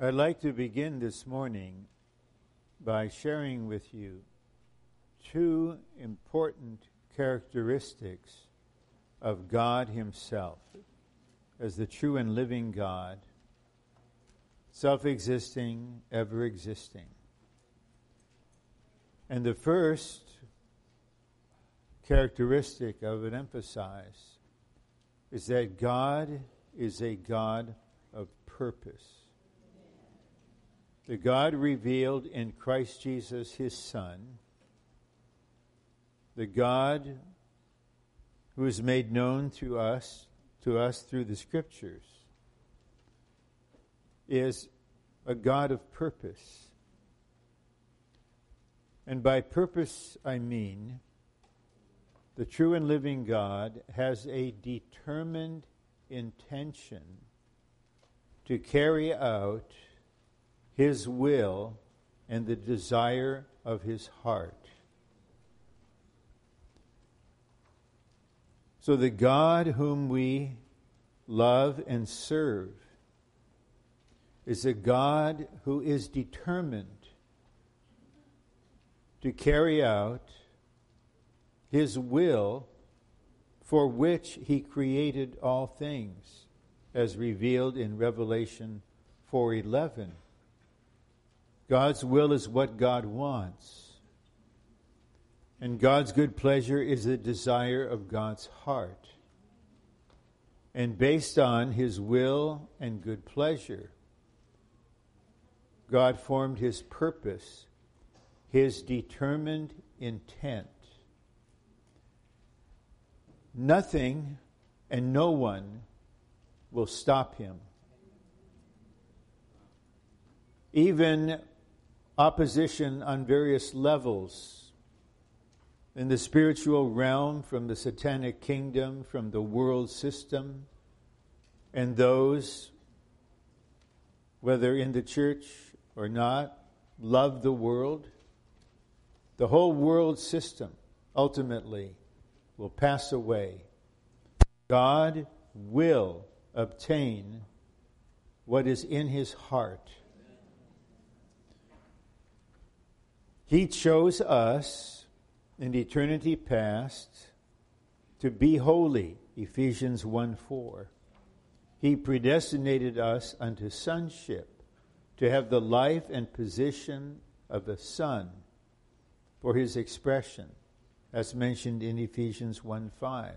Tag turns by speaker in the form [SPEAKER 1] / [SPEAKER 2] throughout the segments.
[SPEAKER 1] I'd like to begin this morning by sharing with you two important characteristics of God Himself as the true and living God, self existing, ever existing. And the first characteristic I would emphasize is that God is a God of purpose. The God revealed in Christ Jesus, his Son, the God who is made known to us to us through the scriptures is a God of purpose. And by purpose I mean the true and living God has a determined intention to carry out his will and the desire of his heart. So the God whom we love and serve is a God who is determined to carry out his will for which he created all things as revealed in Revelation 4:11 God's will is what God wants. And God's good pleasure is the desire of God's heart. And based on his will and good pleasure God formed his purpose his determined intent. Nothing and no one will stop him. Even opposition on various levels in the spiritual realm, from the satanic kingdom, from the world system, and those, whether in the church or not, love the world. The whole world system ultimately will pass away. God will obtain what is in his heart. He chose us in eternity past to be holy, Ephesians 1 4. He predestinated us unto sonship, to have the life and position of a son for his expression as mentioned in Ephesians 1 5.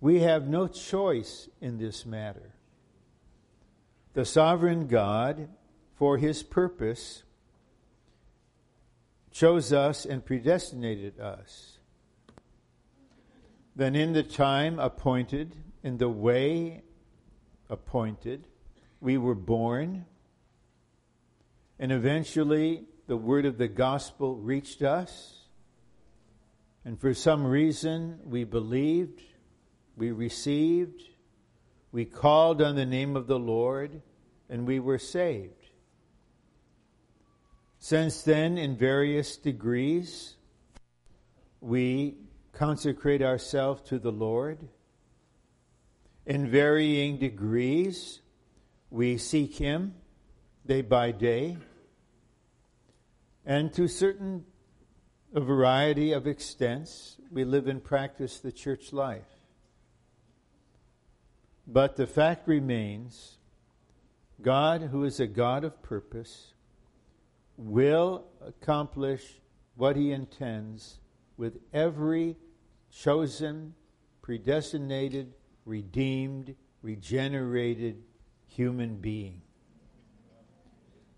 [SPEAKER 1] We have no choice in this matter. The sovereign God, for his purpose, chose us and predestinated us. Then, in the time appointed, in the way appointed, we were born, and eventually the word of the gospel reached us and for some reason, we believed, we received, we called on the name of the Lord, and we were saved. Since then, in various degrees, we consecrate ourselves to the Lord. In varying degrees, we seek Him day by day. And to certain a variety of extents. We live and practice the church life. But the fact remains God, who is a God of purpose, will accomplish what he intends with every chosen, predestinated, redeemed, regenerated human being.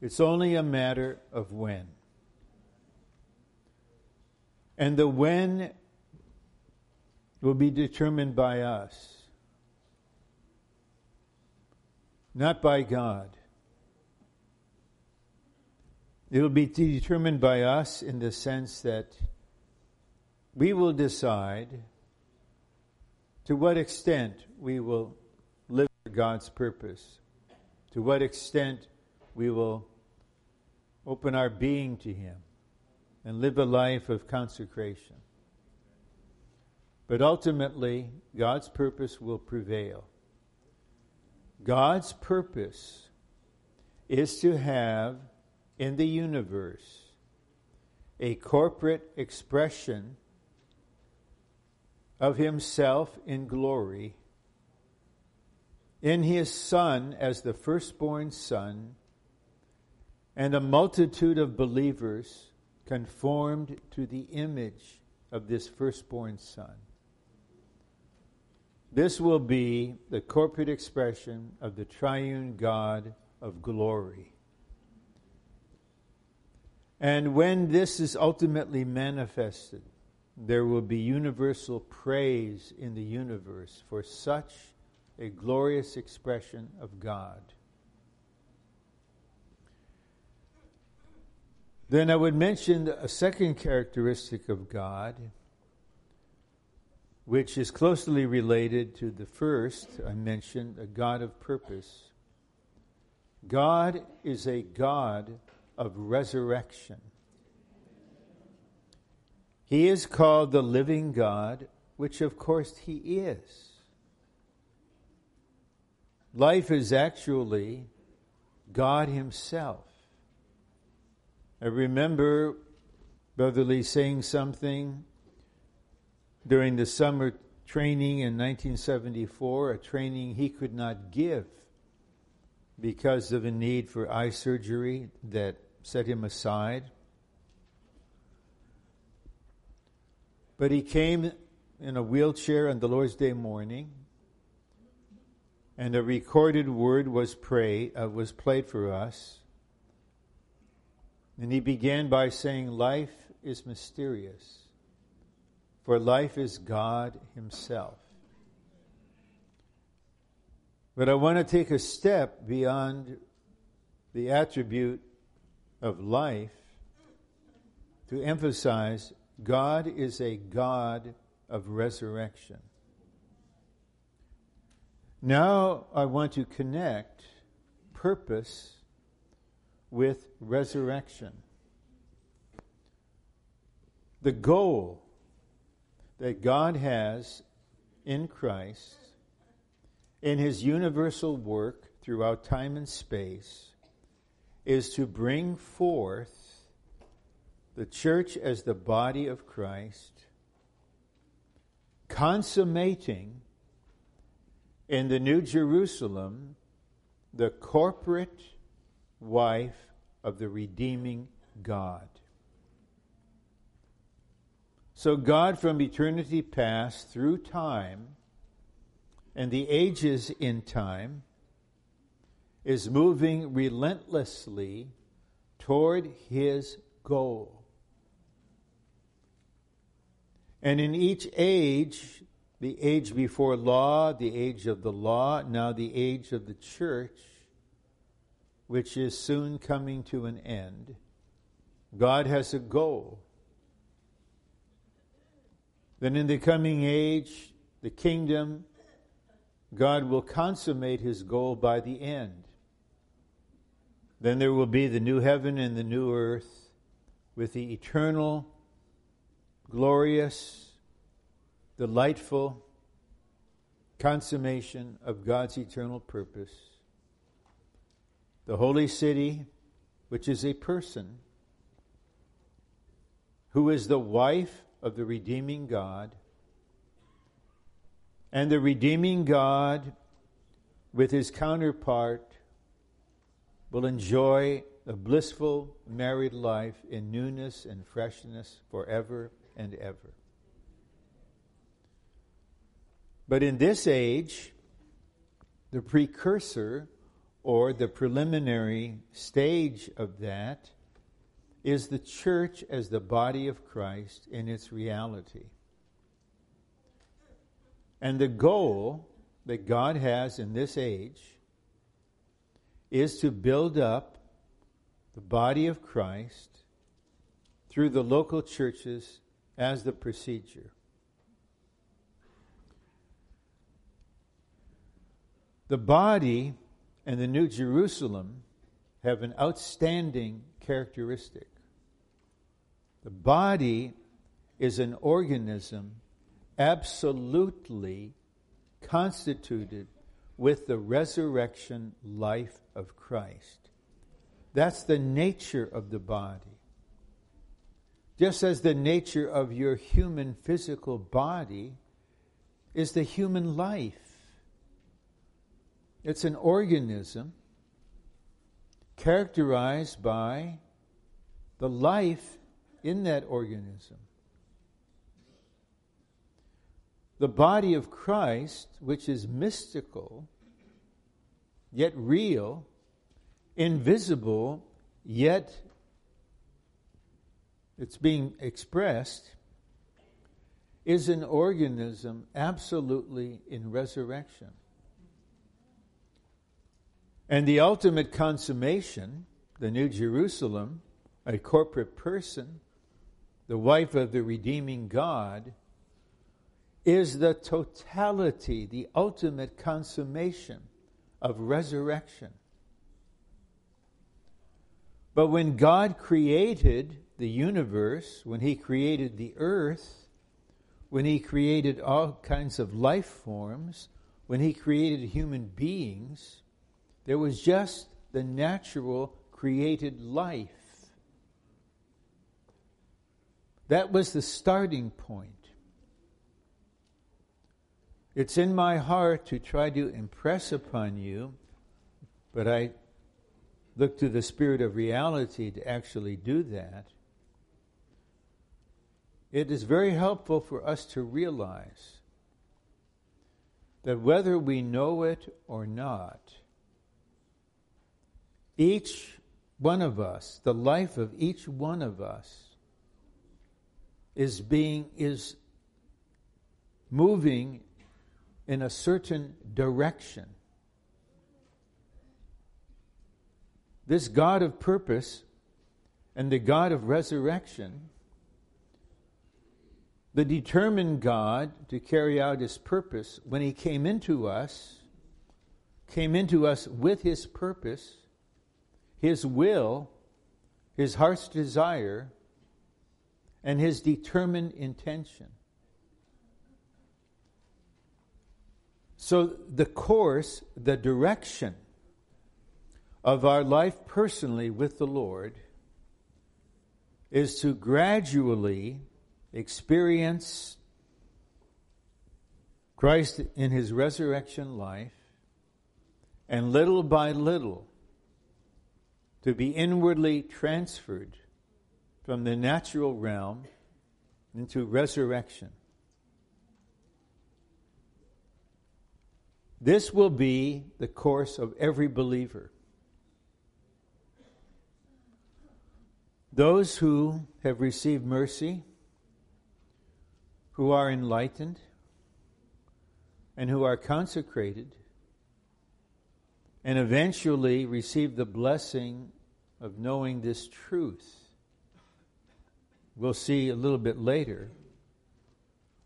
[SPEAKER 1] It's only a matter of when. And the when will be determined by us, not by God. It will be determined by us in the sense that we will decide to what extent we will live for God's purpose, to what extent we will open our being to Him and live a life of consecration. But ultimately, God's purpose will prevail. God's purpose is to have in the universe a corporate expression of himself in glory in his Son as the firstborn Son, and a multitude of believers conformed to the image of this firstborn Son. This will be the corporate expression of the triune God of glory. And when this is ultimately manifested, there will be universal praise in the universe for such a glorious expression of God. Then I would mention a second characteristic of God, which is closely related to the first I mentioned, a God of purpose. God is a God of resurrection. He is called the living God, which of course he is. Life is actually God Himself. I remember Brother Lee saying something during the summer training in 1974, a training he could not give because of a need for eye surgery that set him aside. But he came in a wheelchair on the Lord's Day morning and a recorded word was pray uh, was played for us. And he began by saying, "Life is mysterious, for life is God Himself." But I want to take a step beyond the attribute of life to emphasize God is a God of resurrection. Now I want to connect purpose with resurrection. The goal that God has in Christ, in his universal work throughout time and space, is to bring forth the church as the body of Christ, consummating in the New Jerusalem the corporate wife of the redeeming God. So, God from eternity past through time and the ages in time is moving relentlessly toward his goal. And in each age, the age before law, the age of the law, now the age of the church, which is soon coming to an end. God has a goal. Then in the coming age, the kingdom, God will consummate his goal by the end. Then there will be the new heaven and the new earth with the eternal, glorious, delightful consummation of God's eternal purpose. The holy city, which is a person, who is the wife of the redeeming God, and the redeeming God, with his counterpart, will enjoy a blissful married life in newness and freshness forever and ever. But in this age, the precursor or the preliminary stage of that is the church as the body of Christ in its reality. And the goal that God has in this age is to build up the body of Christ through the local churches as the procedure. The body and the New Jerusalem have an outstanding characteristic. The body is an organism absolutely constituted with the resurrection life of Christ. That's the nature of the body. Just as the nature of your human physical body is the human life. It's an organism characterized by the life in that organism. The body of Christ, which is mystical, yet real, invisible, yet it's being expressed, is an organism absolutely in resurrection. And the ultimate consummation, the New Jerusalem, a corporate person, the wife of the redeeming God, is the totality, the ultimate consummation of resurrection. But when God created the universe, when He created the earth, when He created all kinds of life forms, when He created human beings, there was just the natural created life. That was the starting point. It's in my heart to try to impress upon you, but I look to the spirit of reality to actually do that. It is very helpful for us to realize that whether we know it or not, each one of us, the life of each one of us, is being is moving in a certain direction. This God of purpose and the God of resurrection, the determined God to carry out his purpose when he came into us, came into us with his purpose his will, his heart's desire, and his determined intention. So, the course, the direction of our life personally with the Lord is to gradually experience Christ in his resurrection life and little by little to be inwardly transferred from the natural realm into resurrection. This will be the course of every believer. Those who have received mercy, who are enlightened, and who are consecrated, and eventually receive the blessing of knowing this truth, we'll see a little bit later,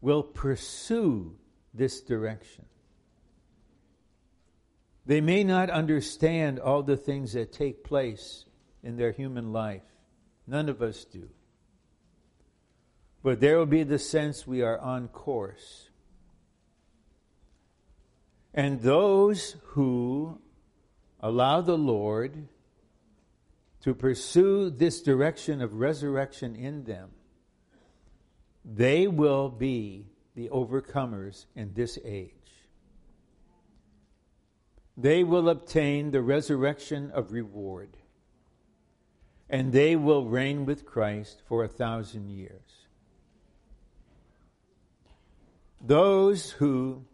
[SPEAKER 1] will pursue this direction. They may not understand all the things that take place in their human life. None of us do. But there will be the sense we are on course. And those who allow the Lord to pursue this direction of resurrection in them, they will be the overcomers in this age. They will obtain the resurrection of reward, and they will reign with Christ for a thousand years. Those who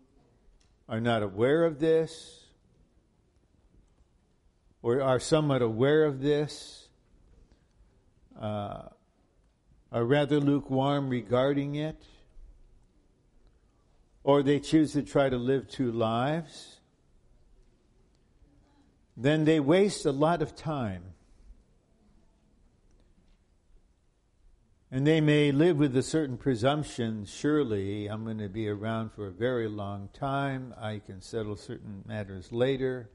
[SPEAKER 1] are not aware of this, or are somewhat aware of this, uh, are rather lukewarm regarding it, or they choose to try to live two lives, then they waste a lot of time. And they may live with a certain presumption surely, I'm going to be around for a very long time, I can settle certain matters later.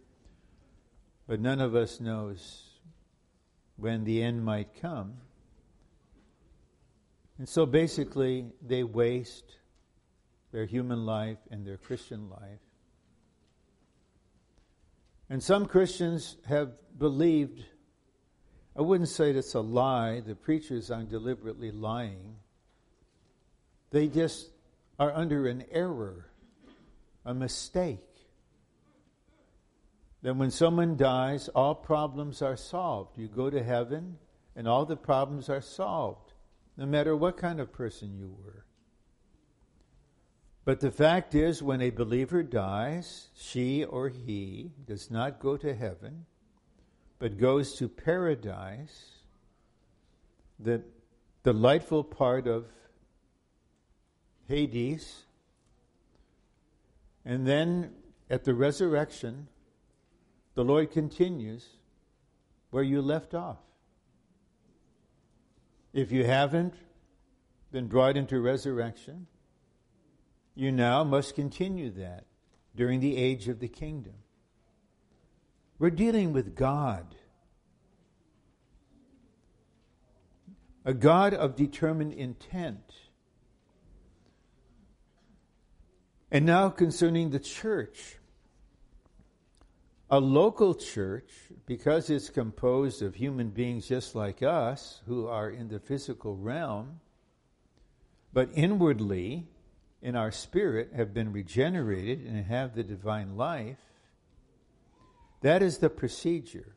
[SPEAKER 1] But none of us knows when the end might come. And so basically, they waste their human life and their Christian life. And some Christians have believed I wouldn't say it's a lie. The preachers aren't deliberately lying. They just are under an error, a mistake. That when someone dies, all problems are solved. You go to heaven, and all the problems are solved, no matter what kind of person you were. But the fact is, when a believer dies, she or he does not go to heaven, but goes to paradise, the delightful part of Hades. And then at the resurrection, the Lord continues where you left off. If you haven't been brought into resurrection, you now must continue that during the age of the kingdom. We're dealing with God, a God of determined intent. And now concerning the church. A local church, because it's composed of human beings just like us who are in the physical realm, but inwardly, in our spirit, have been regenerated and have the divine life, that is the procedure.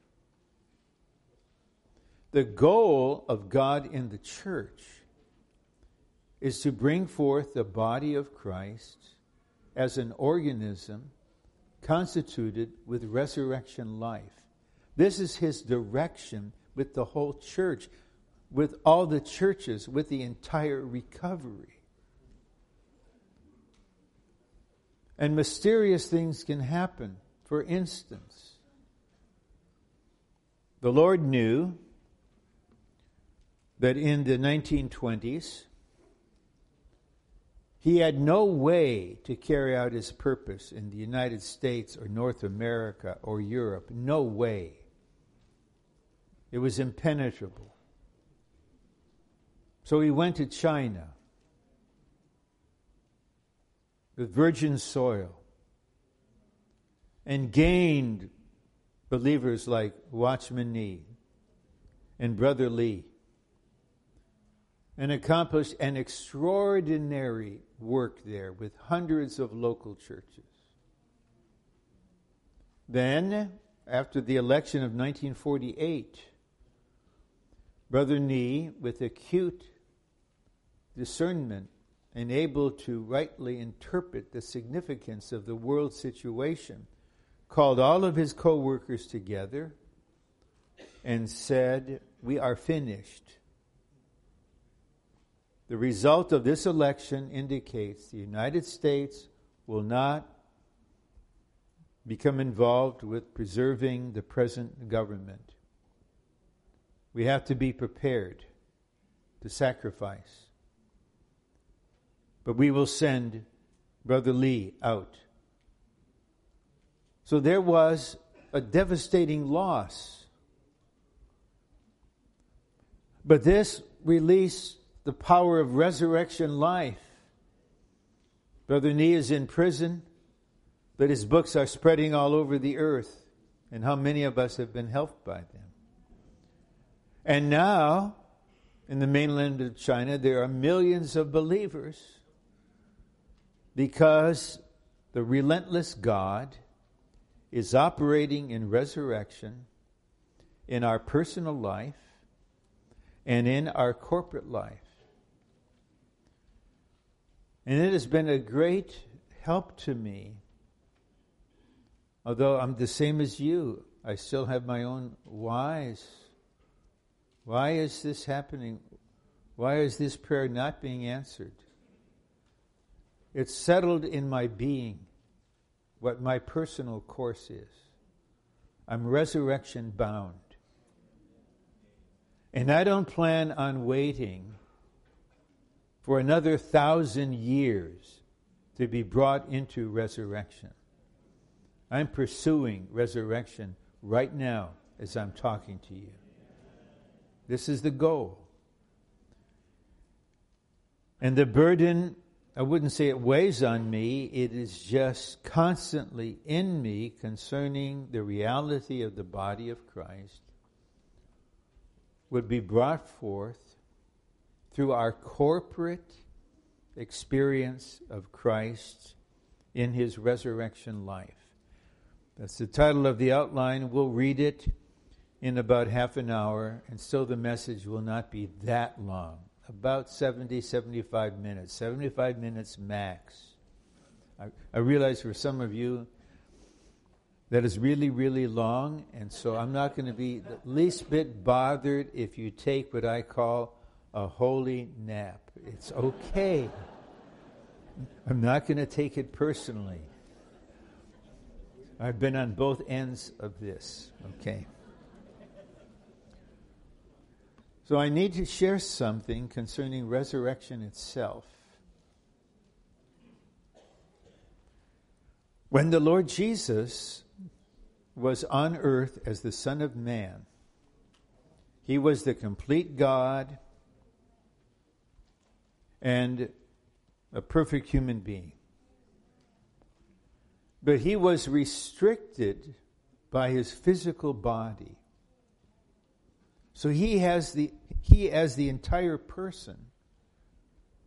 [SPEAKER 1] The goal of God in the church is to bring forth the body of Christ as an organism constituted with resurrection life. This is his direction with the whole church, with all the churches, with the entire recovery. And mysterious things can happen. For instance, the Lord knew that in the 1920s, he had no way to carry out his purpose in the United States or North America or Europe. No way. It was impenetrable. So he went to China with virgin soil and gained believers like Watchman Nee and Brother Lee and accomplished an extraordinary work there with hundreds of local churches. Then, after the election of 1948, Brother Nee, with acute discernment and able to rightly interpret the significance of the world situation, called all of his co workers together and said, We are finished. The result of this election indicates the United States will not become involved with preserving the present government. We have to be prepared to sacrifice. But we will send Brother Lee out. So there was a devastating loss. But this released the power of resurrection life. Brother Nee is in prison, but his books are spreading all over the earth. And how many of us have been helped by them? And now, in the mainland of China, there are millions of believers because the relentless God is operating in resurrection in our personal life and in our corporate life. And it has been a great help to me. Although I'm the same as you, I still have my own whys. Why is this happening? Why is this prayer not being answered? It's settled in my being what my personal course is. I'm resurrection bound. And I don't plan on waiting for another thousand years to be brought into resurrection. I'm pursuing resurrection right now as I'm talking to you. This is the goal. And the burden, I wouldn't say it weighs on me, it is just constantly in me concerning the reality of the body of Christ would be brought forth through our corporate experience of Christ in his resurrection life. That's the title of the outline. We'll read it in about half an hour, and so the message will not be that long. About 70, 75 minutes. 75 minutes max. I, I realize for some of you that is really, really long, and so I'm not going to be the least bit bothered if you take what I call a holy nap. It's okay. I'm not going to take it personally. I've been on both ends of this, okay? So I need to share something concerning resurrection itself. When the Lord Jesus was on earth as the Son of Man, he was the complete God and a perfect human being. But he was restricted by his physical body. So he has the he as the entire person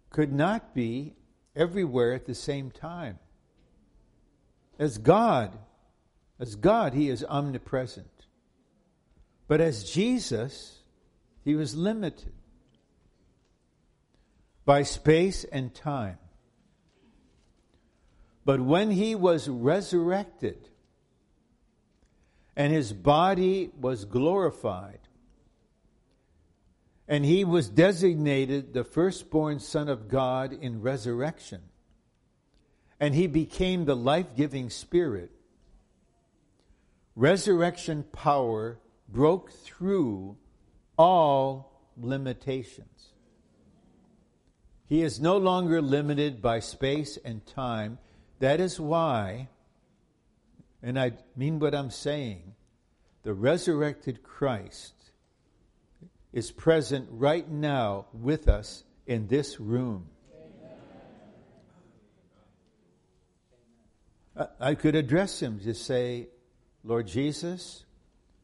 [SPEAKER 1] could not be everywhere at the same time. As God, as God, he is omnipresent. But as Jesus, he was limited by space and time. But when he was resurrected and his body was glorified, and he was designated the firstborn Son of God in resurrection, and he became the life giving Spirit, resurrection power broke through all limitations. He is no longer limited by space and time. That is why, and I mean what I'm saying, the resurrected Christ is present right now with us in this room. I could address him, just say, Lord Jesus,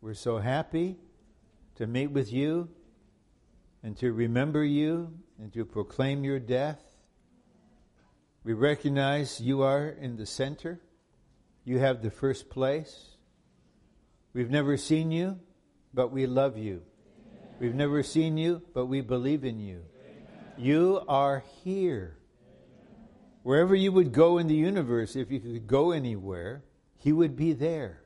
[SPEAKER 1] we're so happy to meet with you and to remember you and to proclaim your death. We recognize you are in the center. You have the first place. We've never seen you, but we love you. We've never seen you, but we believe in you. Amen. You are here. Amen. Wherever you would go in the universe, if you could go anywhere, He would be there.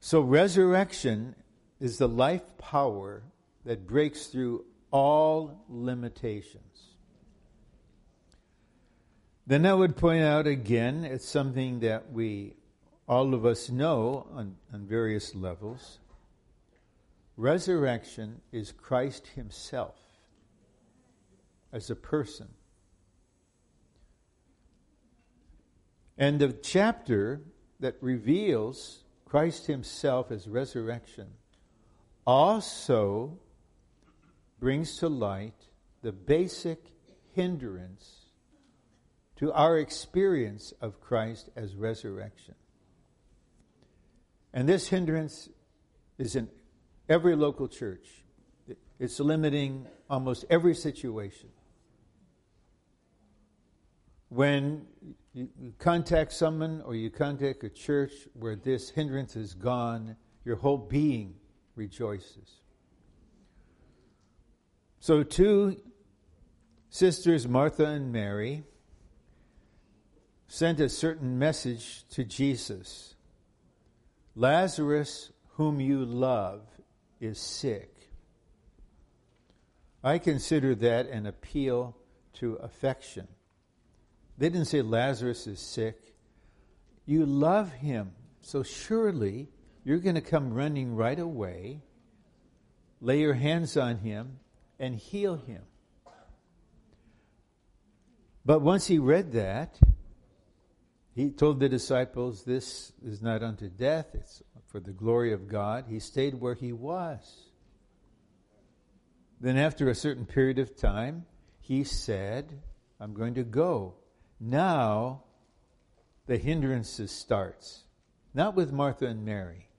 [SPEAKER 1] So, resurrection is the life power that breaks through all limitations. Then I would point out again, it's something that we, all of us know on, on various levels. Resurrection is Christ Himself as a person. And the chapter that reveals Christ Himself as resurrection also brings to light the basic hindrance to our experience of Christ as resurrection. And this hindrance is in every local church. It's limiting almost every situation. When you contact someone or you contact a church where this hindrance is gone, your whole being rejoices. So, two sisters, Martha and Mary, sent a certain message to Jesus Lazarus, whom you love, is sick. I consider that an appeal to affection. They didn't say Lazarus is sick. You love him, so surely you're going to come running right away, lay your hands on him, and heal him. But once he read that, he told the disciples, This is not unto death, it's for the glory of God. He stayed where he was. Then, after a certain period of time, he said, I'm going to go. Now, the hindrances starts. Not with Martha and Mary,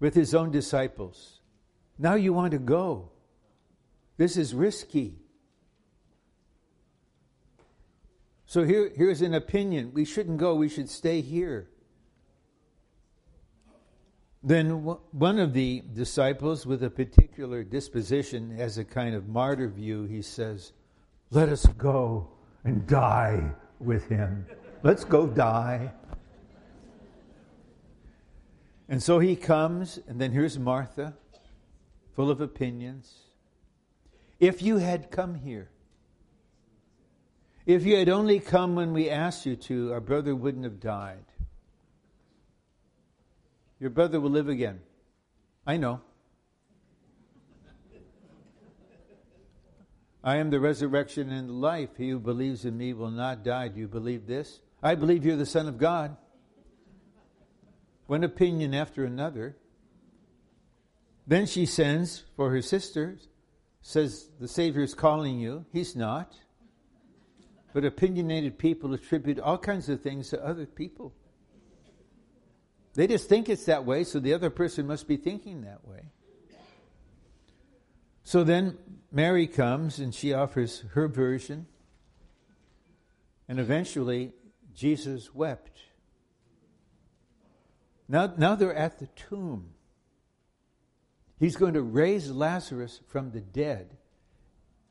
[SPEAKER 1] with his own disciples. Now you want to go. This is risky. So here, here's an opinion. We shouldn't go, we should stay here. Then one of the disciples with a particular disposition has a kind of martyr view. He says, Let us go and die with him. Let's go die. And so he comes, and then here's Martha, full of opinions. If you had come here, if you had only come when we asked you to, our brother wouldn't have died. Your brother will live again. I know. I am the resurrection and the life. He who believes in me will not die. Do you believe this? I believe you're the Son of God. One opinion after another. Then she sends for her sister, says, The Savior is calling you. He's not. But opinionated people attribute all kinds of things to other people. They just think it's that way, so the other person must be thinking that way. So then Mary comes and she offers her version. And eventually, Jesus wept. Now, now they're at the tomb. He's going to raise Lazarus from the dead.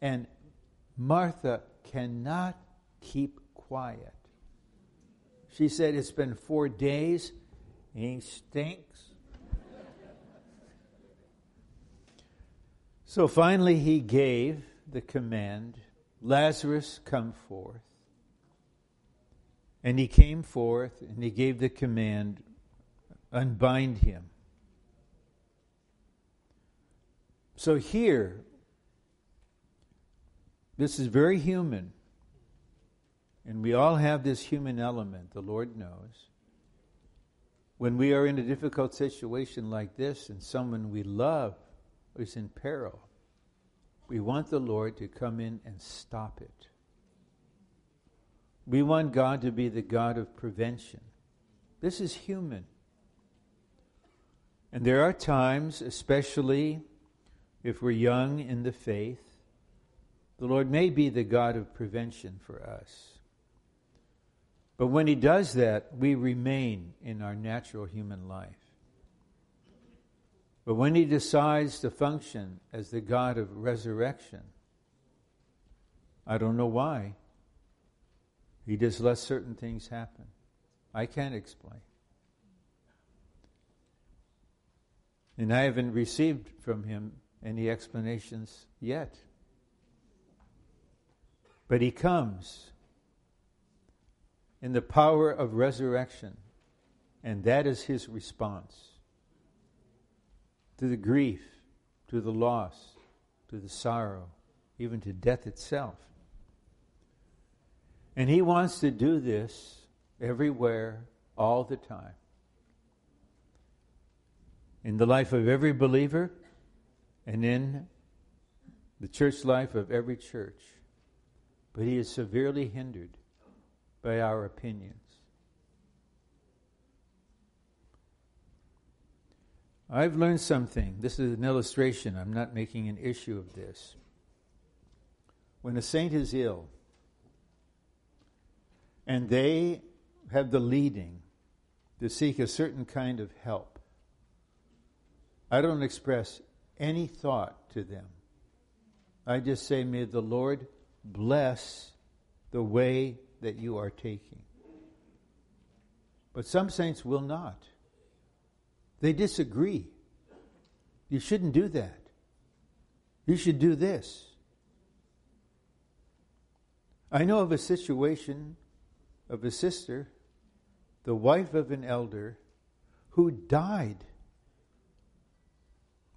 [SPEAKER 1] And Martha cannot keep quiet. She said, It's been four days he stinks. so finally, he gave the command Lazarus, come forth. And he came forth and he gave the command unbind him. So here, this is very human. And we all have this human element, the Lord knows when we are in a difficult situation like this and someone we love is in peril, we want the Lord to come in and stop it. We want God to be the God of prevention. This is human. And there are times, especially if we're young in the faith, the Lord may be the God of prevention for us. But when he does that, we remain in our natural human life. But when he decides to function as the God of resurrection, I don't know why. He just lets certain things happen. I can't explain. And I haven't received from him any explanations yet. But he comes in the power of resurrection. And that is his response to the grief, to the loss, to the sorrow, even to death itself. And he wants to do this everywhere, all the time. In the life of every believer and in the church life of every church. But he is severely hindered by our opinions. I've learned something. This is an illustration. I'm not making an issue of this. When a saint is ill and they have the leading to seek a certain kind of help, I don't express any thought to them. I just say, May the Lord bless the way that you are taking. But some saints will not. They disagree. You shouldn't do that. You should do this. I know of a situation of a sister, the wife of an elder, who died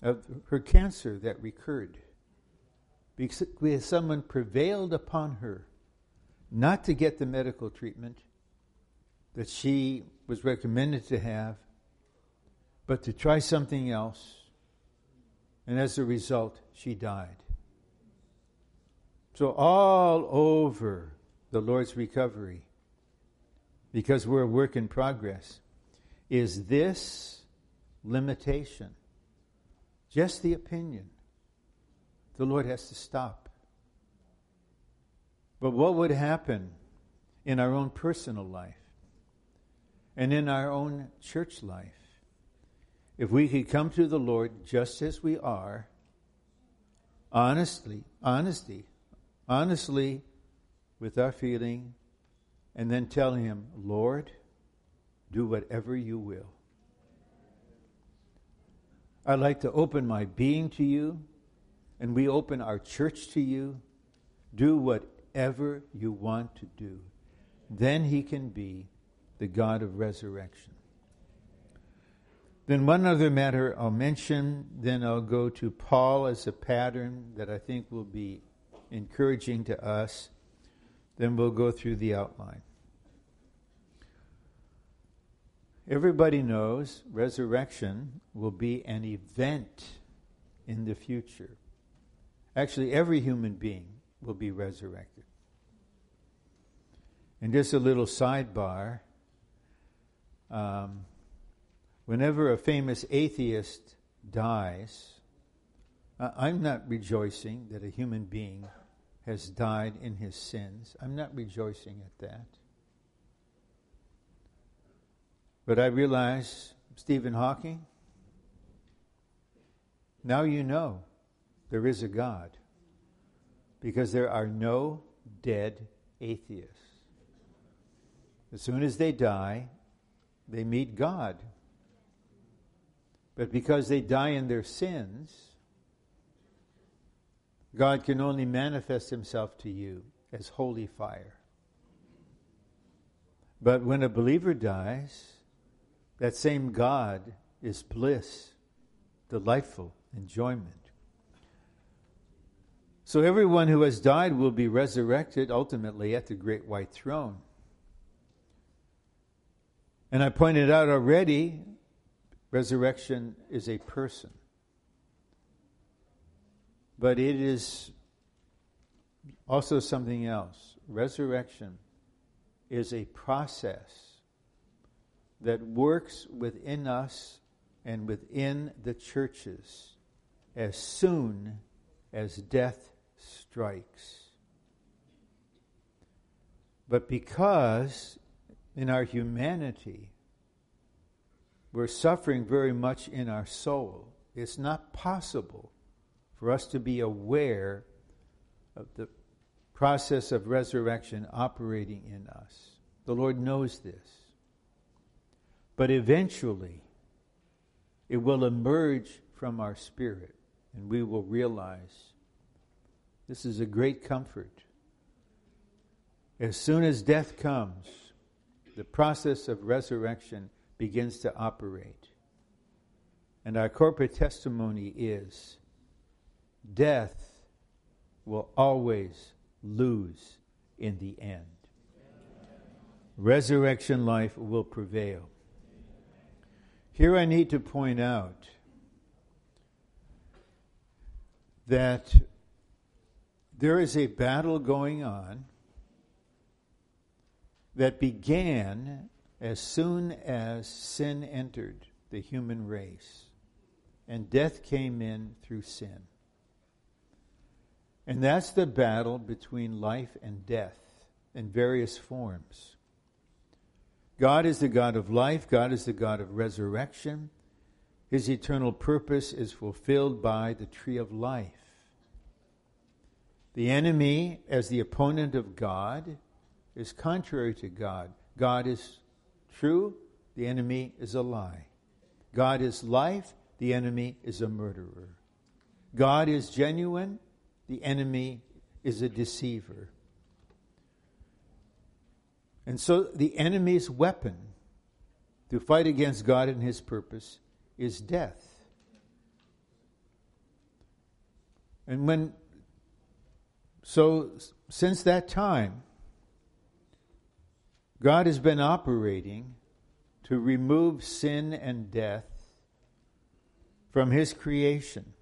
[SPEAKER 1] of her cancer that recurred because someone prevailed upon her not to get the medical treatment that she was recommended to have, but to try something else. And as a result, she died. So, all over the Lord's recovery, because we're a work in progress, is this limitation, just the opinion, the Lord has to stop. But what would happen in our own personal life and in our own church life if we could come to the Lord just as we are, honestly, honesty, honestly with our feeling, and then tell Him, Lord, do whatever you will. I'd like to open my being to you, and we open our church to you. Do whatever you want to do. Then He can be the God of resurrection. Then, one other matter I'll mention, then I'll go to Paul as a pattern that I think will be encouraging to us. Then we'll go through the outline. Everybody knows resurrection will be an event in the future. Actually, every human being will be resurrected. And just a little sidebar um, whenever a famous atheist dies, I'm not rejoicing that a human being has died in his sins. I'm not rejoicing at that. But I realize, Stephen Hawking, now you know there is a God because there are no dead atheists. As soon as they die, they meet God. But because they die in their sins, God can only manifest himself to you as holy fire. But when a believer dies, that same God is bliss, delightful enjoyment. So everyone who has died will be resurrected ultimately at the great white throne. And I pointed out already, resurrection is a person. But it is also something else. Resurrection is a process that works within us and within the churches as soon as death strikes. But because in our humanity, we're suffering very much in our soul. It's not possible for us to be aware of the process of resurrection operating in us. The Lord knows this. But eventually, it will emerge from our spirit, and we will realize this is a great comfort. As soon as death comes, the process of resurrection begins to operate. And our corporate testimony is death will always lose in the end. Resurrection life will prevail. Here I need to point out that there is a battle going on that began as soon as sin entered the human race and death came in through sin. And that's the battle between life and death in various forms. God is the God of life, God is the God of resurrection. His eternal purpose is fulfilled by the tree of life. The enemy, as the opponent of God, is contrary to God. God is true, the enemy is a lie. God is life, the enemy is a murderer. God is genuine, the enemy is a deceiver. And so the enemy's weapon to fight against God and his purpose is death. And when, so since that time, God has been operating to remove sin and death from His creation.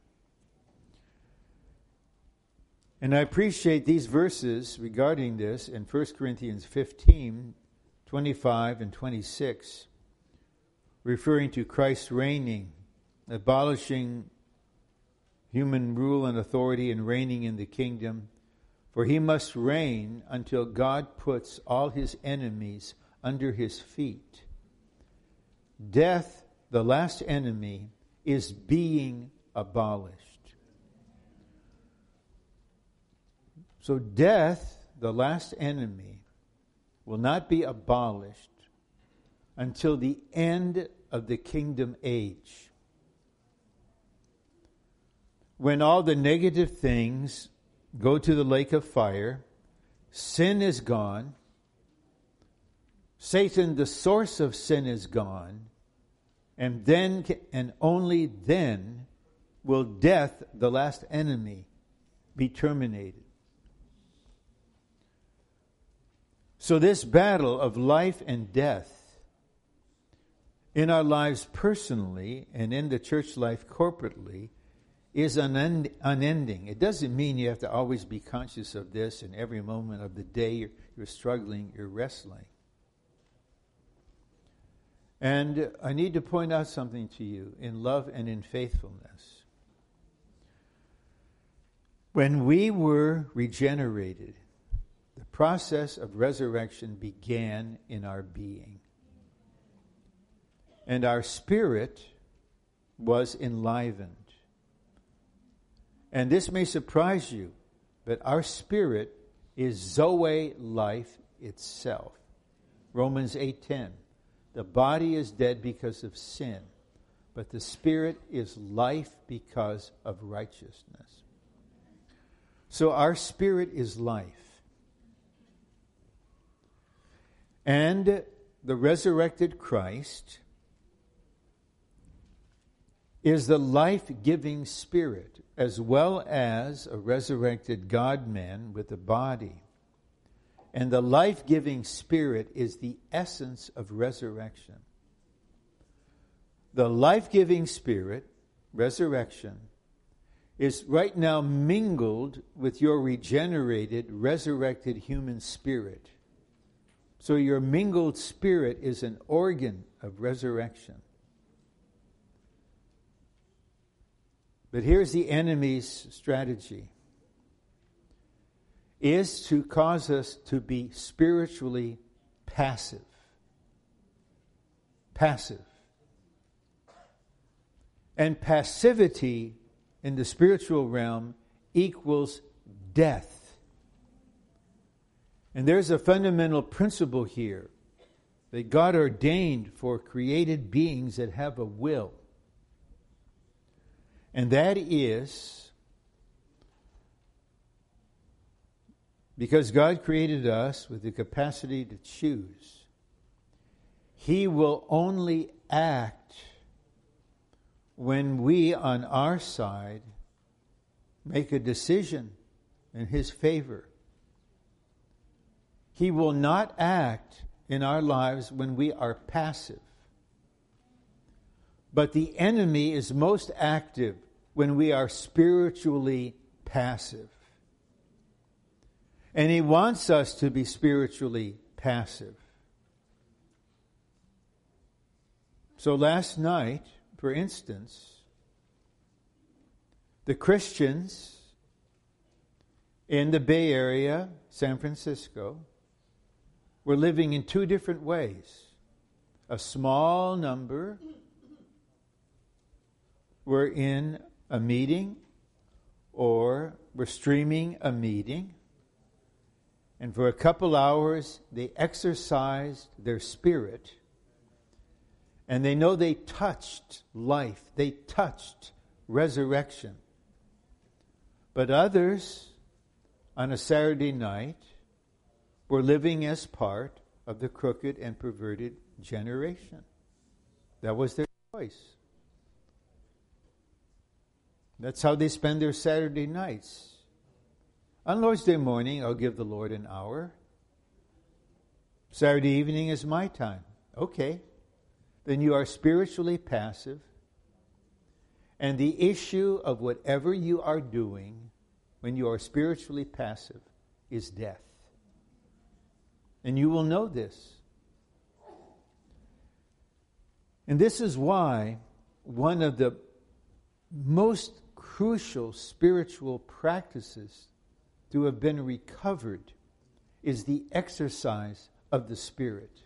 [SPEAKER 1] And I appreciate these verses regarding this in 1 Corinthians 15 25 and 26, referring to Christ reigning, abolishing human rule and authority, and reigning in the kingdom. For he must reign until God puts all his enemies under his feet. Death, the last enemy, is being abolished. So, death, the last enemy, will not be abolished until the end of the kingdom age. When all the negative things go to the lake of fire, sin is gone, Satan, the source of sin, is gone, and then and only then will death, the last enemy, be terminated. So, this battle of life and death in our lives personally and in the church life corporately is unend- unending. It doesn't mean you have to always be conscious of this in every moment of the day you're, you're struggling, you're wrestling. And I need to point out something to you in love and in faithfulness. When we were regenerated, the process of resurrection began in our being. And our spirit was enlivened. And this may surprise you, but our spirit is Zoe life itself. Romans 8:10. The body is dead because of sin, but the spirit is life because of righteousness. So our spirit is life. And the resurrected Christ is the life giving spirit, as well as a resurrected God man with a body. And the life giving spirit is the essence of resurrection. The life giving spirit, resurrection, is right now mingled with your regenerated, resurrected human spirit. So your mingled spirit is an organ of resurrection. But here's the enemy's strategy is to cause us to be spiritually passive. Passive. And passivity in the spiritual realm equals death. And there's a fundamental principle here that God ordained for created beings that have a will. And that is because God created us with the capacity to choose, He will only act when we, on our side, make a decision in His favor. He will not act in our lives when we are passive. But the enemy is most active when we are spiritually passive. And he wants us to be spiritually passive. So last night, for instance, the Christians in the Bay Area, San Francisco, we're living in two different ways. A small number were in a meeting or were streaming a meeting. And for a couple hours, they exercised their spirit. And they know they touched life, they touched resurrection. But others, on a Saturday night, were living as part of the crooked and perverted generation. That was their choice. That's how they spend their Saturday nights. On Lord's Day morning, I'll give the Lord an hour. Saturday evening is my time. Okay. Then you are spiritually passive. And the issue of whatever you are doing when you are spiritually passive is death. And you will know this. And this is why one of the most crucial spiritual practices to have been recovered is the exercise of the Spirit.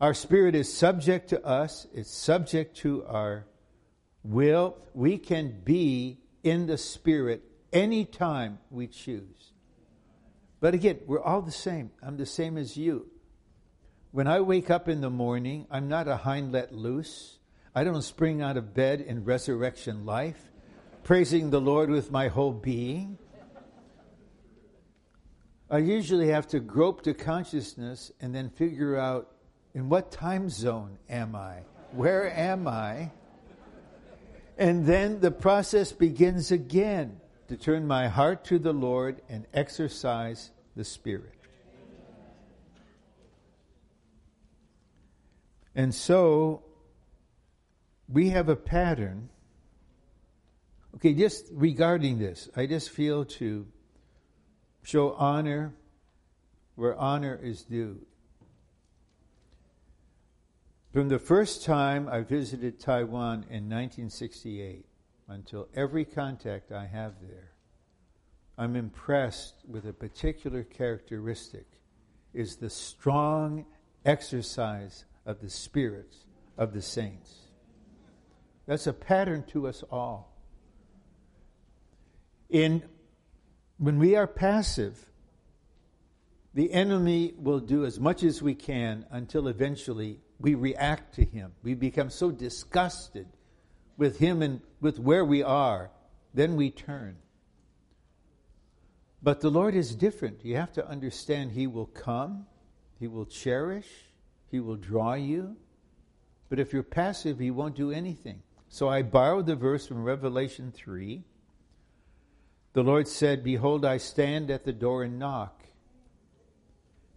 [SPEAKER 1] Our spirit is subject to us, it's subject to our will. We can be in the Spirit anytime we choose. But again, we're all the same. I'm the same as you. When I wake up in the morning, I'm not a hind let loose. I don't spring out of bed in resurrection life, praising the Lord with my whole being. I usually have to grope to consciousness and then figure out in what time zone am I? Where am I? And then the process begins again to turn my heart to the Lord and exercise the Spirit. And so we have a pattern. Okay, just regarding this, I just feel to show honor where honor is due. From the first time I visited Taiwan in 1968 until every contact I have there, I'm impressed with a particular characteristic is the strong exercise of the spirits of the saints. That's a pattern to us all. In when we are passive, the enemy will do as much as we can until eventually we react to him. We become so disgusted with him and with where we are, then we turn. But the Lord is different. You have to understand He will come, He will cherish, He will draw you. But if you're passive, He won't do anything. So I borrowed the verse from Revelation 3. The Lord said, Behold, I stand at the door and knock.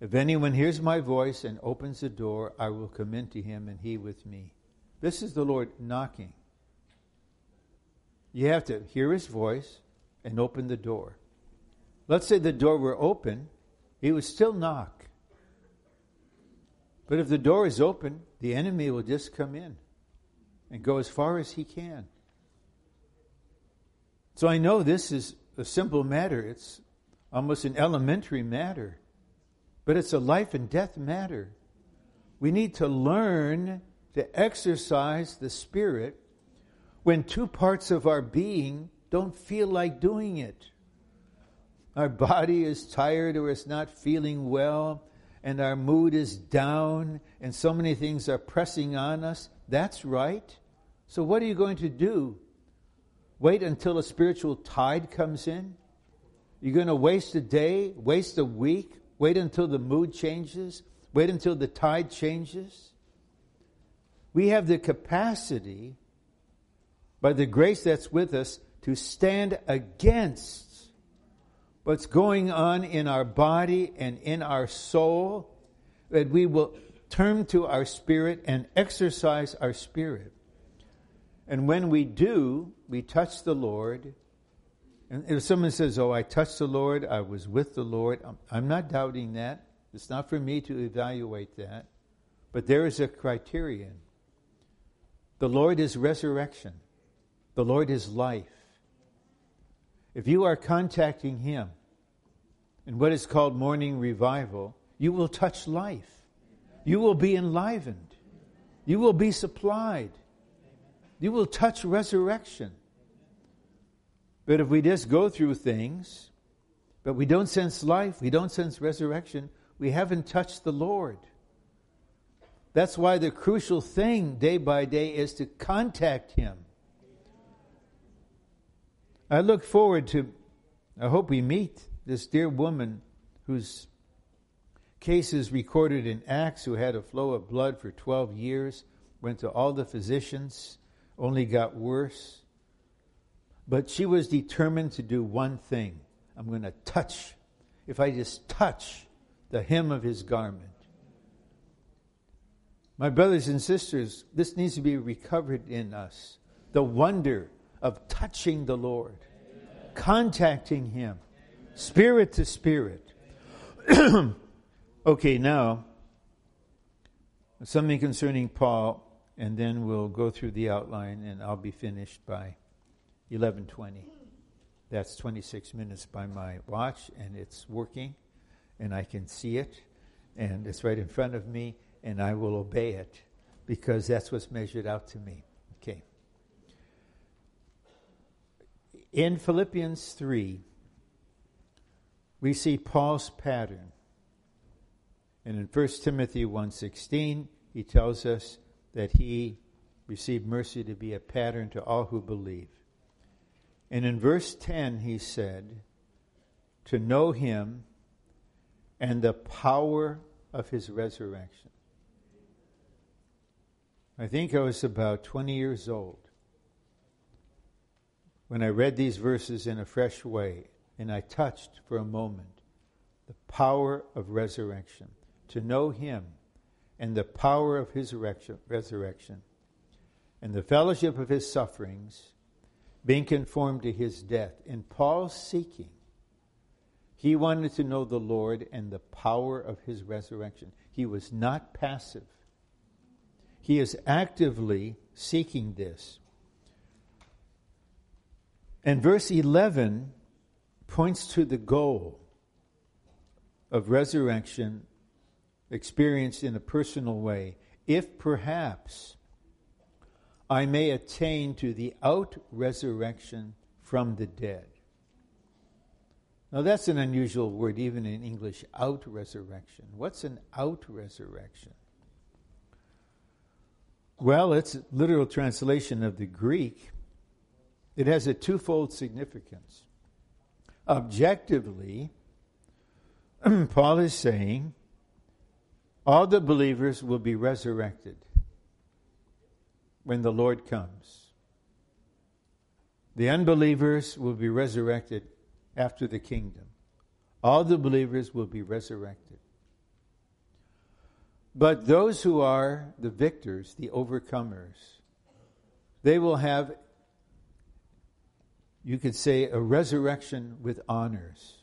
[SPEAKER 1] If anyone hears my voice and opens the door, I will come into him and he with me. This is the Lord knocking. You have to hear his voice and open the door. Let's say the door were open, he would still knock. But if the door is open, the enemy will just come in and go as far as he can. So I know this is a simple matter. It's almost an elementary matter but it's a life and death matter. We need to learn to exercise the Spirit when two parts of our being don't feel like doing it. Our body is tired or is not feeling well, and our mood is down, and so many things are pressing on us. That's right. So, what are you going to do? Wait until a spiritual tide comes in? You're going to waste a day, waste a week, Wait until the mood changes. Wait until the tide changes. We have the capacity, by the grace that's with us, to stand against what's going on in our body and in our soul, that we will turn to our spirit and exercise our spirit. And when we do, we touch the Lord and if someone says, Oh, I touched the Lord, I was with the Lord, I'm not doubting that. It's not for me to evaluate that. But there is a criterion. The Lord is resurrection, the Lord is life. If you are contacting Him in what is called morning revival, you will touch life. You will be enlivened. You will be supplied. You will touch resurrection. But if we just go through things, but we don't sense life, we don't sense resurrection, we haven't touched the Lord. That's why the crucial thing day by day is to contact Him. I look forward to, I hope we meet this dear woman whose case is recorded in Acts, who had a flow of blood for 12 years, went to all the physicians, only got worse. But she was determined to do one thing I'm going to touch. If I just touch the hem of his garment. My brothers and sisters, this needs to be recovered in us. The wonder of touching the Lord, Amen. contacting Him, Amen. spirit to spirit. okay, now, something concerning Paul, and then we'll go through the outline, and I'll be finished by 11:20. That's 26 minutes by my watch, and it's working, and I can see it, and it's right in front of me, and I will obey it because that's what's measured out to me. Okay. In Philippians 3, we see Paul's pattern. And in 1 Timothy 1:16, he tells us that he received mercy to be a pattern to all who believe. And in verse 10, he said, to know him and the power of his resurrection. I think I was about 20 years old when I read these verses in a fresh way and I touched for a moment the power of resurrection, to know him and the power of his resurrection and the fellowship of his sufferings, being conformed to his death. In Paul's seeking, he wanted to know the Lord and the power of his resurrection. He was not passive. He is actively seeking this. And verse 11 points to the goal of resurrection experienced in a personal way, if perhaps I may attain to the out resurrection from the dead. Now, that's an unusual word, even in English, out resurrection. What's an out resurrection? Well, it's a literal translation of the Greek. It has a twofold significance. Objectively, Paul is saying all the believers will be resurrected when the Lord comes. The unbelievers will be resurrected after the kingdom. All the believers will be resurrected. But those who are the victors, the overcomers, they will have, you could say, a resurrection with honors.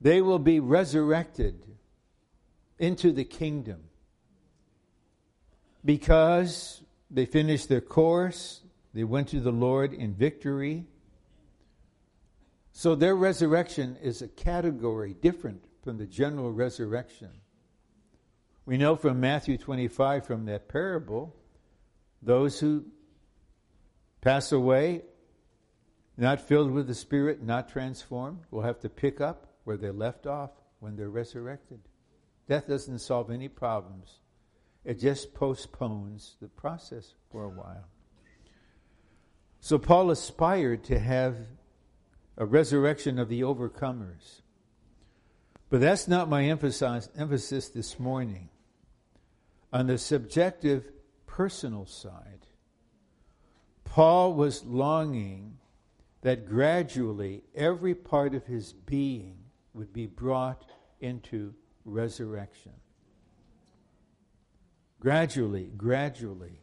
[SPEAKER 1] They will be resurrected into the kingdom because they finished their course, they went to the Lord in victory. So their resurrection is a category different from the general resurrection. We know from Matthew 25, from that parable, those who pass away, not filled with the Spirit, not transformed, will have to pick up where they left off when they're resurrected. Death doesn't solve any problems, it just postpones the process for a while. So Paul aspired to have a resurrection of the overcomers. But that's not my emphasis, this morning. On the subjective, personal side, Paul was longing that gradually every part of his being would be brought into resurrection. Gradually, gradually,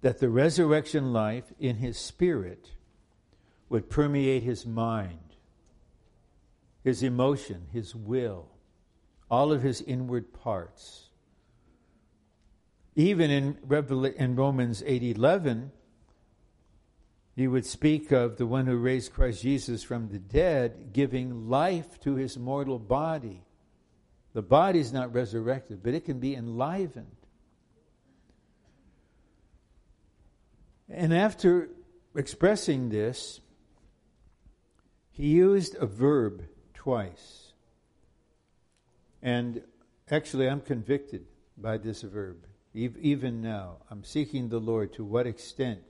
[SPEAKER 1] that the resurrection life in his spirit would permeate his mind, his emotion, his will, all of his inward parts. Even in, Revela- in Romans 8:11, he would speak of the one who raised Christ Jesus from the dead, giving life to his mortal body the body is not resurrected, but it can be enlivened. And after expressing this, he used a verb twice. And actually, I'm convicted by this verb. Even now, I'm seeking the Lord to what extent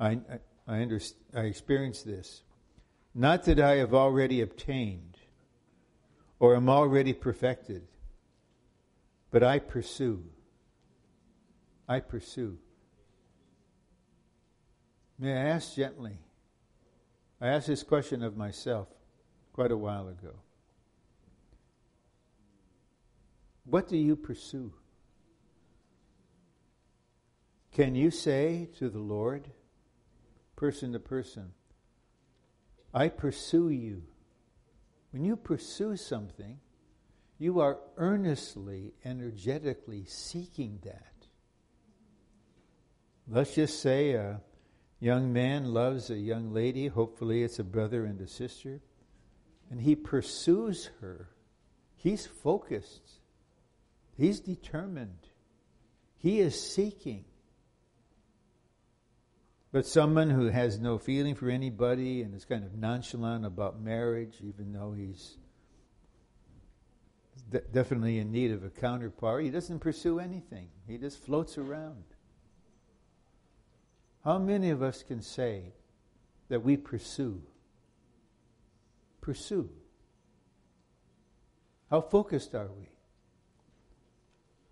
[SPEAKER 1] I, I, I, I experience this. Not that I have already obtained or am already perfected, but I pursue. I pursue. May I ask gently? I asked this question of myself quite a while ago. What do you pursue? Can you say to the Lord, person to person, I pursue you? When you pursue something, You are earnestly, energetically seeking that. Let's just say a young man loves a young lady, hopefully it's a brother and a sister, and he pursues her. He's focused, he's determined, he is seeking. But someone who has no feeling for anybody and is kind of nonchalant about marriage, even though he's de- definitely in need of a counterpart, he doesn't pursue anything. He just floats around. How many of us can say that we pursue? Pursue. How focused are we?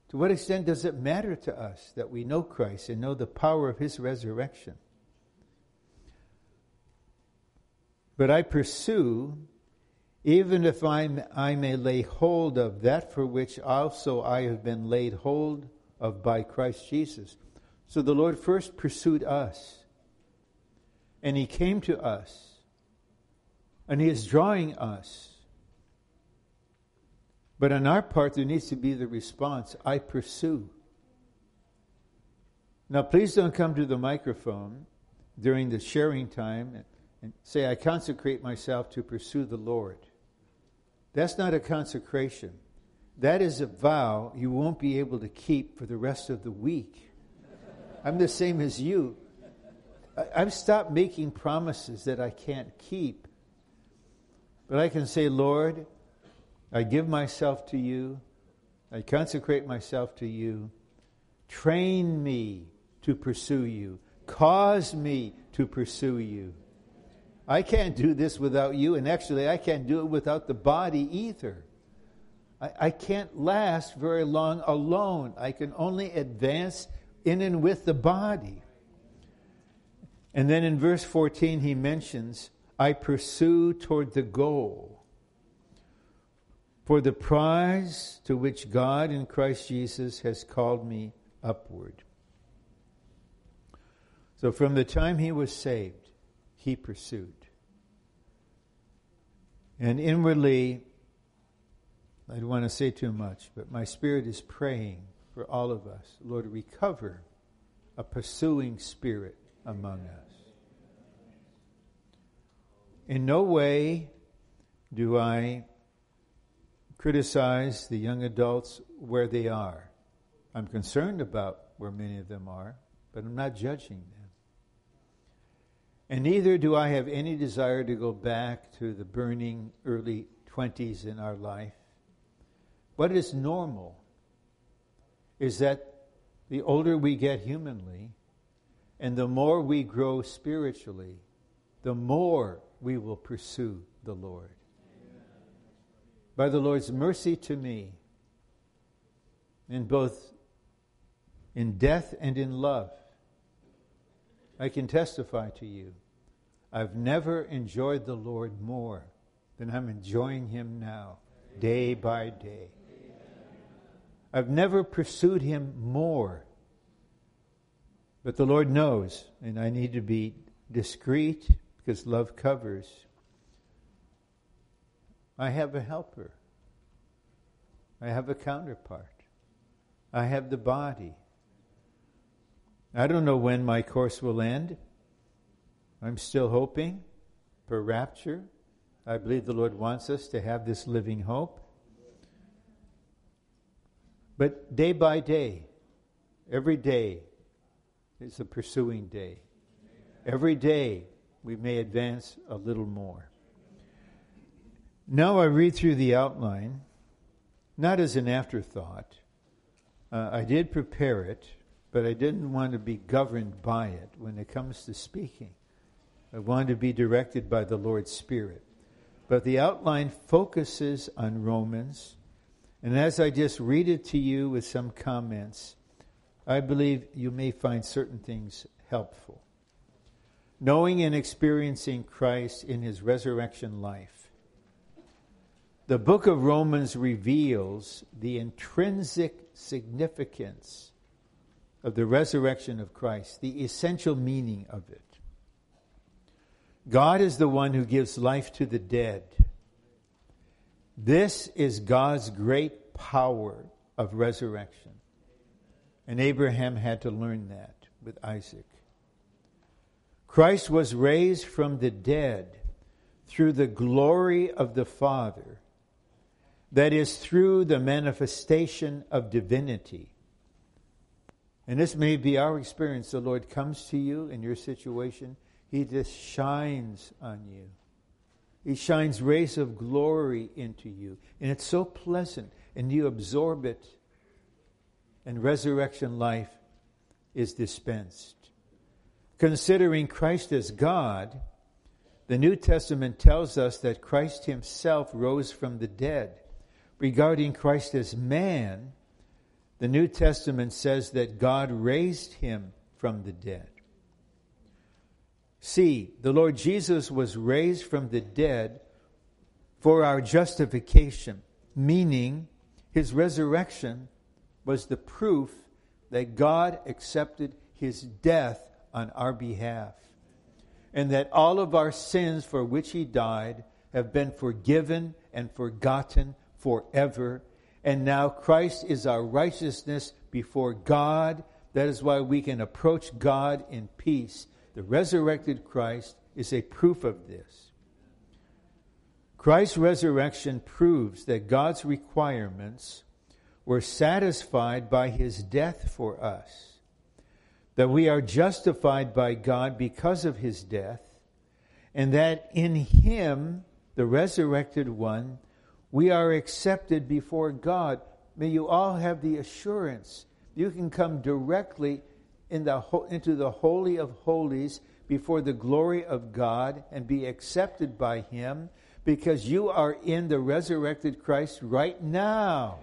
[SPEAKER 1] To what extent does it matter to us that we know Christ and know the power of his resurrection? But I pursue, even if I'm, I may lay hold of that for which also I have been laid hold of by Christ Jesus. So the Lord first pursued us, and He came to us, and He is drawing us. But on our part, there needs to be the response I pursue. Now, please don't come to the microphone during the sharing time and say, I consecrate myself to pursue the Lord. That's not a consecration. That is a vow you won't be able to keep for the rest of the week. I'm the same as you. I've stopped making promises that I can't keep. But I can say, Lord, I give myself to you. I consecrate myself to you. Train me to pursue you. Cause me to pursue you. I can't do this without you, and actually, I can't do it without the body either. I, I can't last very long alone. I can only advance in and with the body. And then in verse 14, he mentions, I pursue toward the goal for the prize to which God in Christ Jesus has called me upward. So from the time he was saved, he pursued. And inwardly, I don't want to say too much, but my spirit is praying for all of us. Lord, recover a pursuing spirit among us. In no way do I criticize the young adults where they are. I'm concerned about where many of them are, but I'm not judging them. And neither do I have any desire to go back to the burning early 20s in our life. What is normal is that the older we get humanly and the more we grow spiritually, the more we will pursue the Lord. By the Lord's mercy to me, in both in death and in love, I can testify to you. I've never enjoyed the Lord more than I'm enjoying Him now, day by day. I've never pursued Him more. But the Lord knows, and I need to be discreet because love covers. I have a helper. I have a counterpart. I have the body. I don't know when my course will end. I'm still hoping for rapture. I believe the Lord wants us to have this living hope. But day by day, every day is a pursuing day. Every day we may advance a little more. Now I read through the outline, not as an afterthought. Uh, I did prepare it but I didn't want to be governed by it when it comes to speaking. I wanted to be directed by the Lord's Spirit. But the outline focuses on Romans, and as I just read it to you with some comments, I believe you may find certain things helpful. Knowing and experiencing Christ in his resurrection life. The book of Romans reveals the intrinsic significance of the resurrection of Christ, the essential meaning of it. God is the one who gives life to the dead. This is God's great power of resurrection. And Abraham had to learn that with Isaac. Christ was raised from the dead through the glory of the Father, that is, through the manifestation of divinity. And this may be our experience. The Lord comes to you in your situation, He just shines on you. He shines rays of glory into you. And it's so pleasant, and you absorb it, and resurrection life is dispensed. Considering Christ as God, the New Testament tells us that Christ himself rose from the dead. Regarding Christ as man, the New Testament says that God raised him from the dead. See, the Lord Jesus was raised from the dead for our justification, meaning his resurrection was the proof that God accepted his death on our behalf, and that all of our sins for which he died have been forgiven and forgotten forever. And now Christ is our righteousness before God. That is why we can approach God in peace. The resurrected Christ is a proof of this. Christ's resurrection proves that God's requirements were satisfied by his death for us that we are justified by God because of his death, and that in him, the resurrected one, we are accepted before God. May you all have the assurance you can come directly in the, into the Holy of Holies before the glory of God and be accepted by Him because you are in the resurrected Christ right now.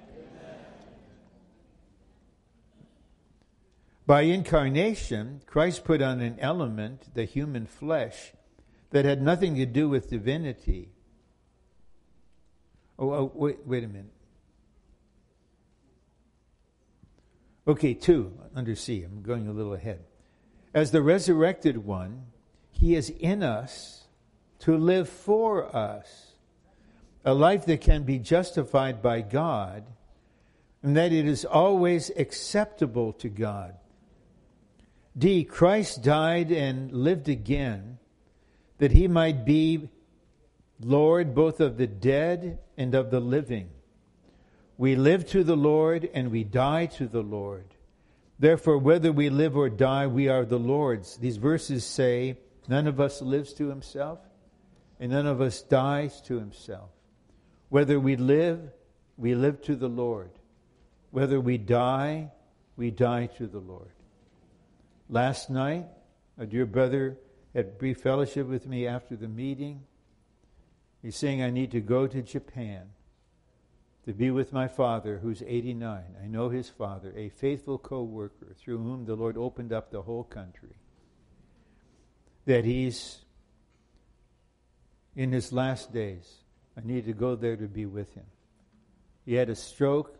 [SPEAKER 1] By incarnation, Christ put on an element, the human flesh, that had nothing to do with divinity. Oh, oh wait, wait a minute. Okay, two, under C. I'm going a little ahead. As the resurrected one, he is in us to live for us. A life that can be justified by God, and that it is always acceptable to God. D. Christ died and lived again that he might be Lord both of the dead and of the living. We live to the Lord and we die to the Lord. Therefore, whether we live or die, we are the Lord's. These verses say, none of us lives to himself and none of us dies to himself. Whether we live, we live to the Lord. Whether we die, we die to the Lord. Last night, a dear brother had brief fellowship with me after the meeting. He's saying I need to go to Japan to be with my father, who's 89. I know his father, a faithful co worker through whom the Lord opened up the whole country. That he's in his last days. I need to go there to be with him. He had a stroke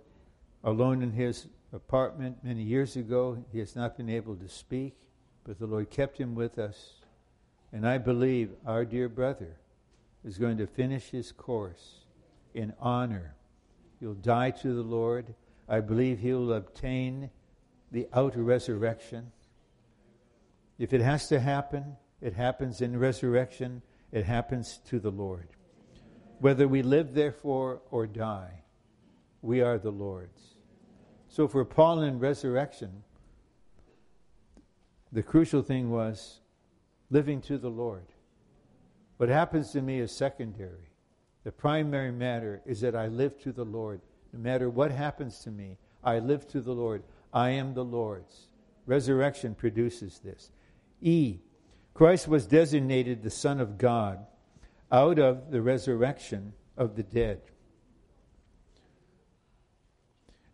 [SPEAKER 1] alone in his apartment many years ago. He has not been able to speak, but the Lord kept him with us. And I believe our dear brother is going to finish his course in honor. He'll die to the Lord. I believe he'll obtain the outer resurrection. If it has to happen, it happens in resurrection, it happens to the Lord. Whether we live, therefore, or die, we are the Lord's. So for Paul in resurrection, the crucial thing was living to the Lord. What happens to me is secondary. The primary matter is that I live to the Lord. No matter what happens to me, I live to the Lord. I am the Lord's. Resurrection produces this. E. Christ was designated the Son of God out of the resurrection of the dead.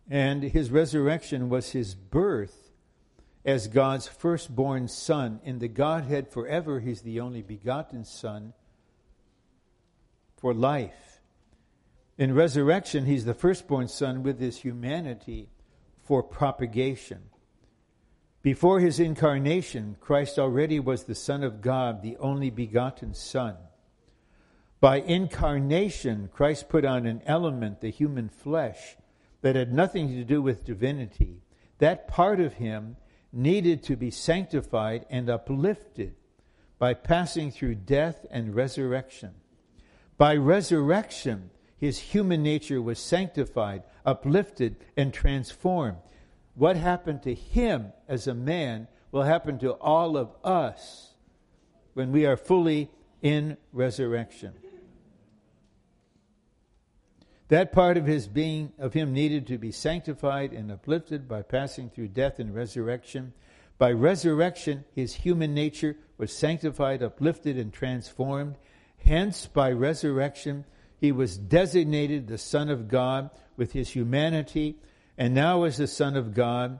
[SPEAKER 1] And his resurrection was his birth as God's firstborn son. In the Godhead forever, he's the only begotten son for life. In resurrection, he's the firstborn son with his humanity for propagation. Before his incarnation, Christ already was the Son of God, the only begotten Son. By incarnation, Christ put on an element, the human flesh, that had nothing to do with divinity. That part of him needed to be sanctified and uplifted by passing through death and resurrection. By resurrection, his human nature was sanctified, uplifted, and transformed. What happened to him as a man will happen to all of us when we are fully in resurrection. That part of his being of him needed to be sanctified and uplifted by passing through death and resurrection. By resurrection, his human nature was sanctified, uplifted, and transformed. Hence, by resurrection, he was designated the Son of God with his humanity, and now as the Son of God,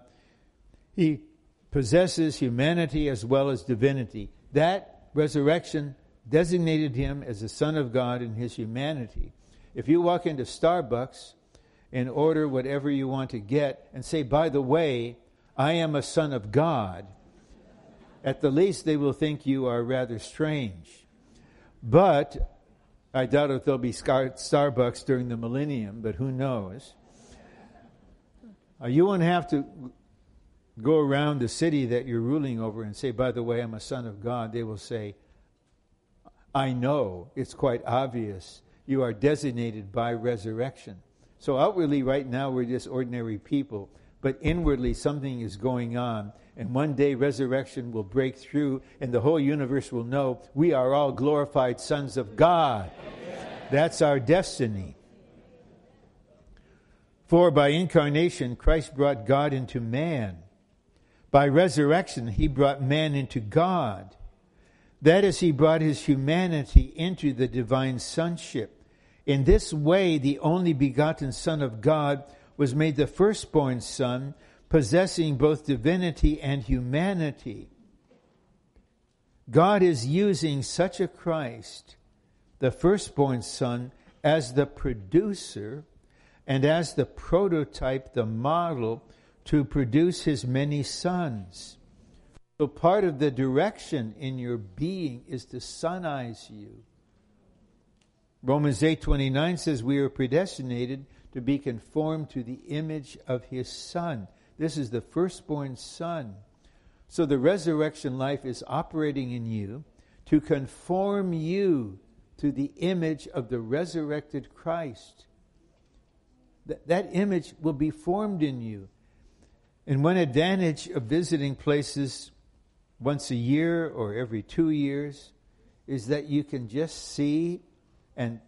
[SPEAKER 1] he possesses humanity as well as divinity. That resurrection designated him as the Son of God in his humanity. If you walk into Starbucks and order whatever you want to get and say, by the way, I am a son of God, at the least they will think you are rather strange. But I doubt if there'll be Starbucks during the millennium, but who knows? Uh, you won't have to go around the city that you're ruling over and say, by the way, I'm a son of God. They will say, I know. It's quite obvious you are designated by resurrection. So outwardly, right now, we're just ordinary people, but inwardly, something is going on. And one day, resurrection will break through, and the whole universe will know we are all glorified sons of God. Amen. That's our destiny. For by incarnation, Christ brought God into man. By resurrection, he brought man into God. That is, he brought his humanity into the divine sonship. In this way, the only begotten Son of God was made the firstborn Son, possessing both divinity and humanity. God is using such a Christ, the firstborn Son, as the producer and as the prototype, the model, to produce his many sons. So part of the direction in your being is to sonize you Romans 8:29 says we are predestinated to be conformed to the image of his son. This is the firstborn son. So the resurrection life is operating in you to conform you to the image of the resurrected Christ. That, that image will be formed in you. And one advantage of visiting places once a year or every two years is that you can just see and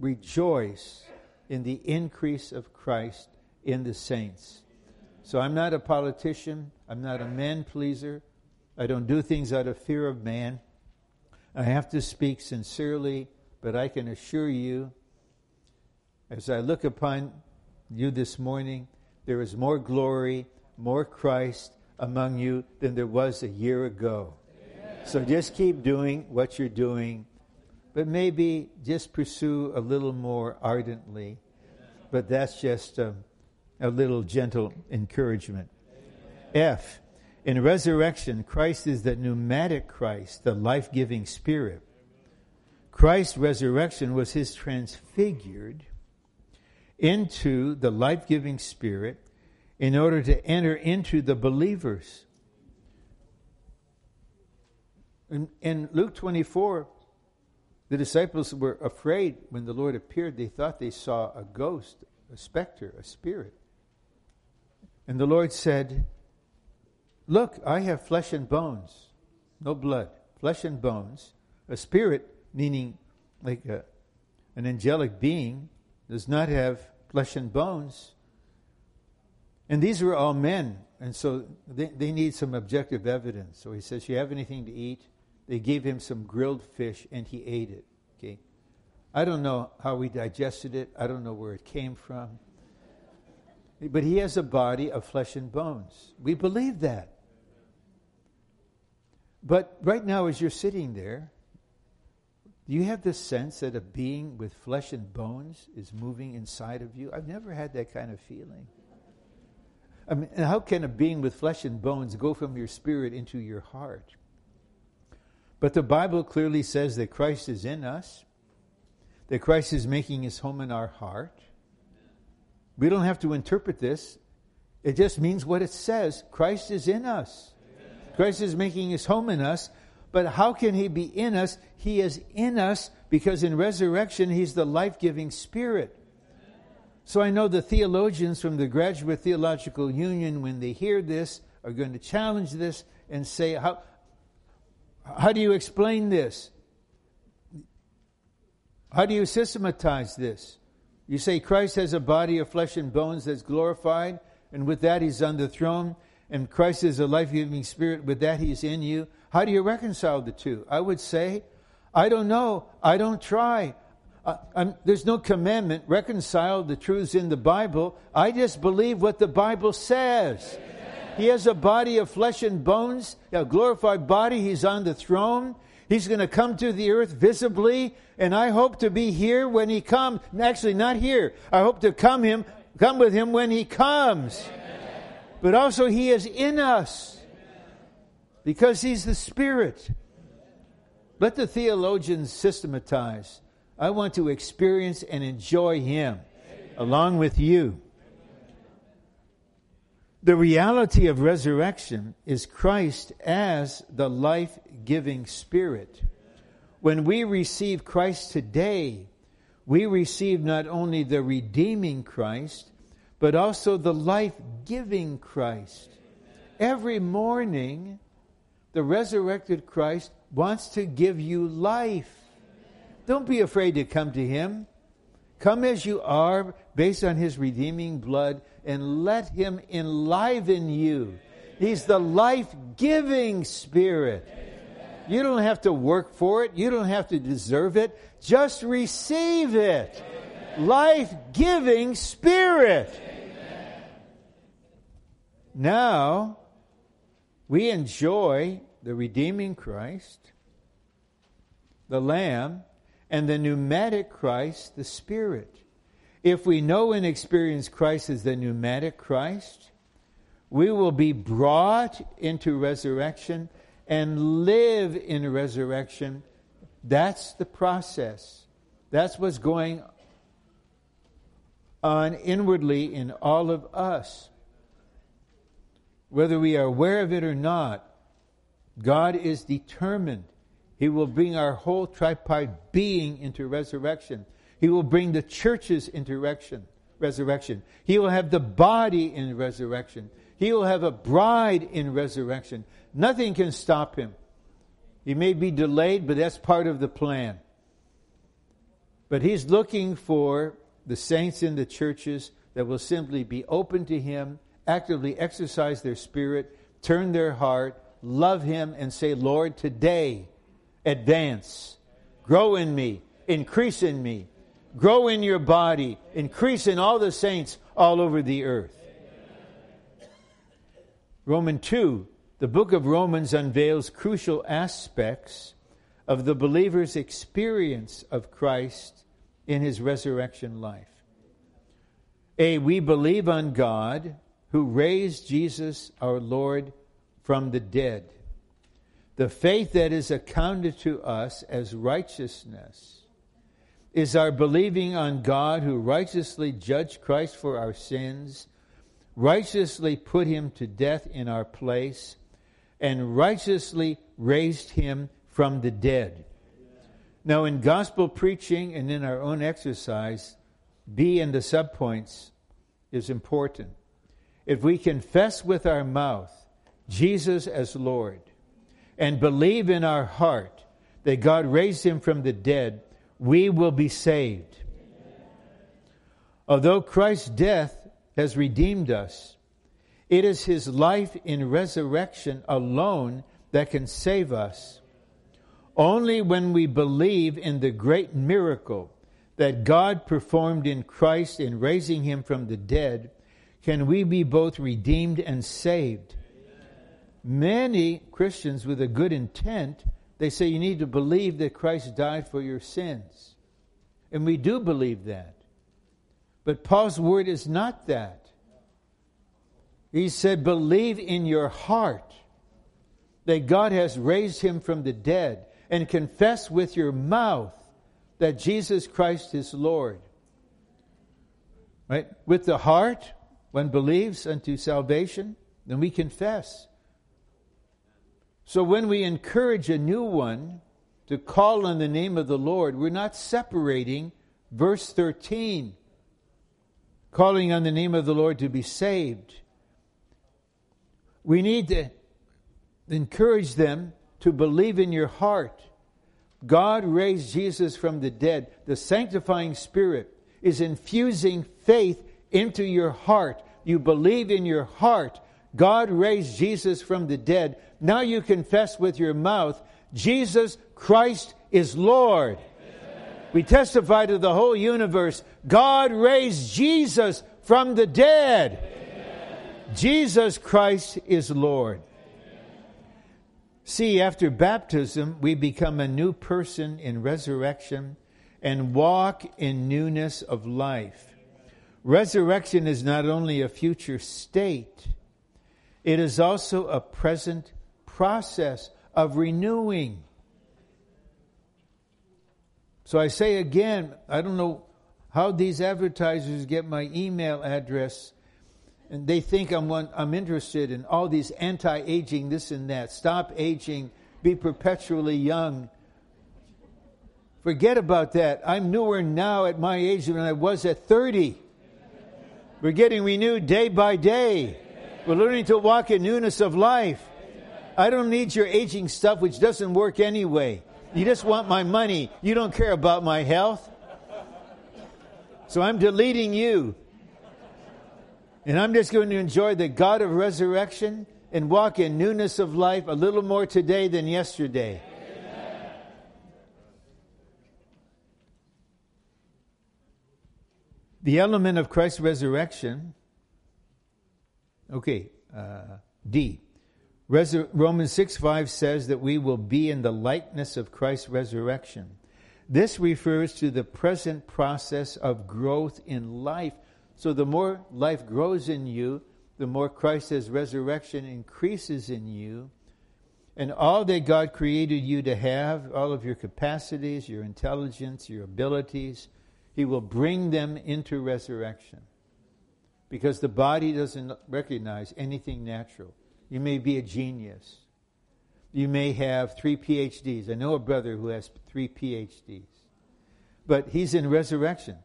[SPEAKER 1] rejoice in the increase of Christ in the saints. So I'm not a politician, I'm not a man pleaser, I don't do things out of fear of man. I have to speak sincerely, but I can assure you, as I look upon you this morning, there is more glory, more Christ among you than there was a year ago. Amen. So just keep doing what you're doing but maybe just pursue a little more ardently. But that's just a, a little gentle encouragement. F. In resurrection, Christ is the pneumatic Christ, the life giving Spirit. Christ's resurrection was his transfigured into the life giving Spirit in order to enter into the believers. In, in Luke 24, the disciples were afraid when the Lord appeared. They thought they saw a ghost, a specter, a spirit. And the Lord said, Look, I have flesh and bones, no blood, flesh and bones. A spirit, meaning like a, an angelic being, does not have flesh and bones. And these were all men, and so they, they need some objective evidence. So he says, You have anything to eat? They gave him some grilled fish and he ate it. Okay. I don't know how we digested it. I don't know where it came from. But he has a body of flesh and bones. We believe that. But right now, as you're sitting there, do you have this sense that a being with flesh and bones is moving inside of you? I've never had that kind of feeling. I mean, how can a being with flesh and bones go from your spirit into your heart? But the Bible clearly says that Christ is in us. that Christ is making his home in our heart. We don't have to interpret this. It just means what it says. Christ is in us. Christ is making his home in us. But how can he be in us? He is in us because in resurrection, he's the life giving spirit. So I know the theologians from the Graduate Theological Union, when they hear this, are going to challenge this and say, How, how do you explain this? How do you systematize this? You say Christ has a body of flesh and bones that's glorified, and with that he's on the throne, and Christ is a life giving spirit, with that he's in you. How do you reconcile the two? I would say, I don't know. I don't try. I, there's no commandment reconcile the truths in the Bible. I just believe what the Bible says. Amen. He has a body of flesh and bones, a glorified body. He's on the throne. He's going to come to the earth visibly, and I hope to be here when he comes. Actually, not here. I hope to come him, come with him when he comes. Amen. But also, he is in us because he's the Spirit. Let the theologians systematize. I want to experience and enjoy him along with you. The reality of resurrection is Christ as the life giving Spirit. When we receive Christ today, we receive not only the redeeming Christ, but also the life giving Christ. Every morning, the resurrected Christ wants to give you life. Don't be afraid to come to Him. Come as you are, based on His redeeming blood, and let Him enliven you. He's the life giving Spirit. You don't have to work for it, you don't have to deserve it. Just receive it. Life giving Spirit. Now, we enjoy the redeeming Christ, the Lamb, and the pneumatic Christ, the Spirit. If we know and experience Christ as the pneumatic Christ, we will be brought into resurrection and live in resurrection. That's the process. That's what's going on inwardly in all of us. Whether we are aware of it or not, God is determined he will bring our whole tripartite being into resurrection. He will bring the churches into resurrection. He will have the body in resurrection. He will have a bride in resurrection. Nothing can stop him. He may be delayed, but that's part of the plan. But he's looking for the saints in the churches that will simply be open to him, actively exercise their spirit, turn their heart, love him, and say, Lord, today, advance. Grow in me, increase in me, grow in your body, increase in all the saints all over the earth. Roman 2, the book of Romans unveils crucial aspects of the believer's experience of Christ in his resurrection life. A, we believe on God who raised Jesus our Lord from the dead. The faith that is accounted to us as righteousness is our believing on God who righteously judged Christ for our sins, righteously put him to death in our place, and righteously raised him from the dead. Now, in gospel preaching and in our own exercise, B and the subpoints is important. If we confess with our mouth Jesus as Lord, and believe in our heart that God raised him from the dead, we will be saved. Although Christ's death has redeemed us, it is his life in resurrection alone that can save us. Only when we believe in the great miracle that God performed in Christ in raising him from the dead can we be both redeemed and saved many Christians with a good intent, they say you need to believe that Christ died for your sins. And we do believe that. But Paul's word is not that. He said, believe in your heart that God has raised him from the dead and confess with your mouth that Jesus Christ is Lord. Right? With the heart, one believes unto salvation, then we confess. So when we encourage a new one to call on the name of the Lord, we're not separating verse 13, calling on the name of the Lord to be saved. We need to encourage them to believe in your heart. God raised Jesus from the dead. The sanctifying Spirit is infusing faith into your heart. You believe in your heart. God raised Jesus from the dead. Now you confess with your mouth, Jesus Christ is Lord. Amen. We testify to the whole universe. God raised Jesus from the dead. Amen. Jesus Christ is Lord. See, after baptism, we become a new person in resurrection and walk in newness of life. Resurrection is not only a future state, it is also a present process of renewing. So I say again, I don't know how these advertisers get my email address and they think I'm one, I'm interested in all these anti-aging, this and that. Stop aging, be perpetually young. Forget about that. I'm newer now at my age than I was at 30. We're getting renewed day by day. We're learning to walk in newness of life. I don't need your aging stuff, which doesn't work anyway. You just want my money. You don't care about my health. So I'm deleting you. And I'm just going to enjoy the God of resurrection and walk in newness of life a little more today than yesterday. Amen. The element of Christ's resurrection, okay, uh, D. Romans 6 5 says that we will be in the likeness of Christ's resurrection. This refers to the present process of growth in life so the more life grows in you, the more Christ's resurrection increases in you. And all that God created you to have, all of your capacities, your intelligence, your abilities, He will bring them into resurrection. Because the body doesn't recognize anything natural. You may be a genius. You may have three PhDs. I know a brother who has three PhDs. But he's in resurrection.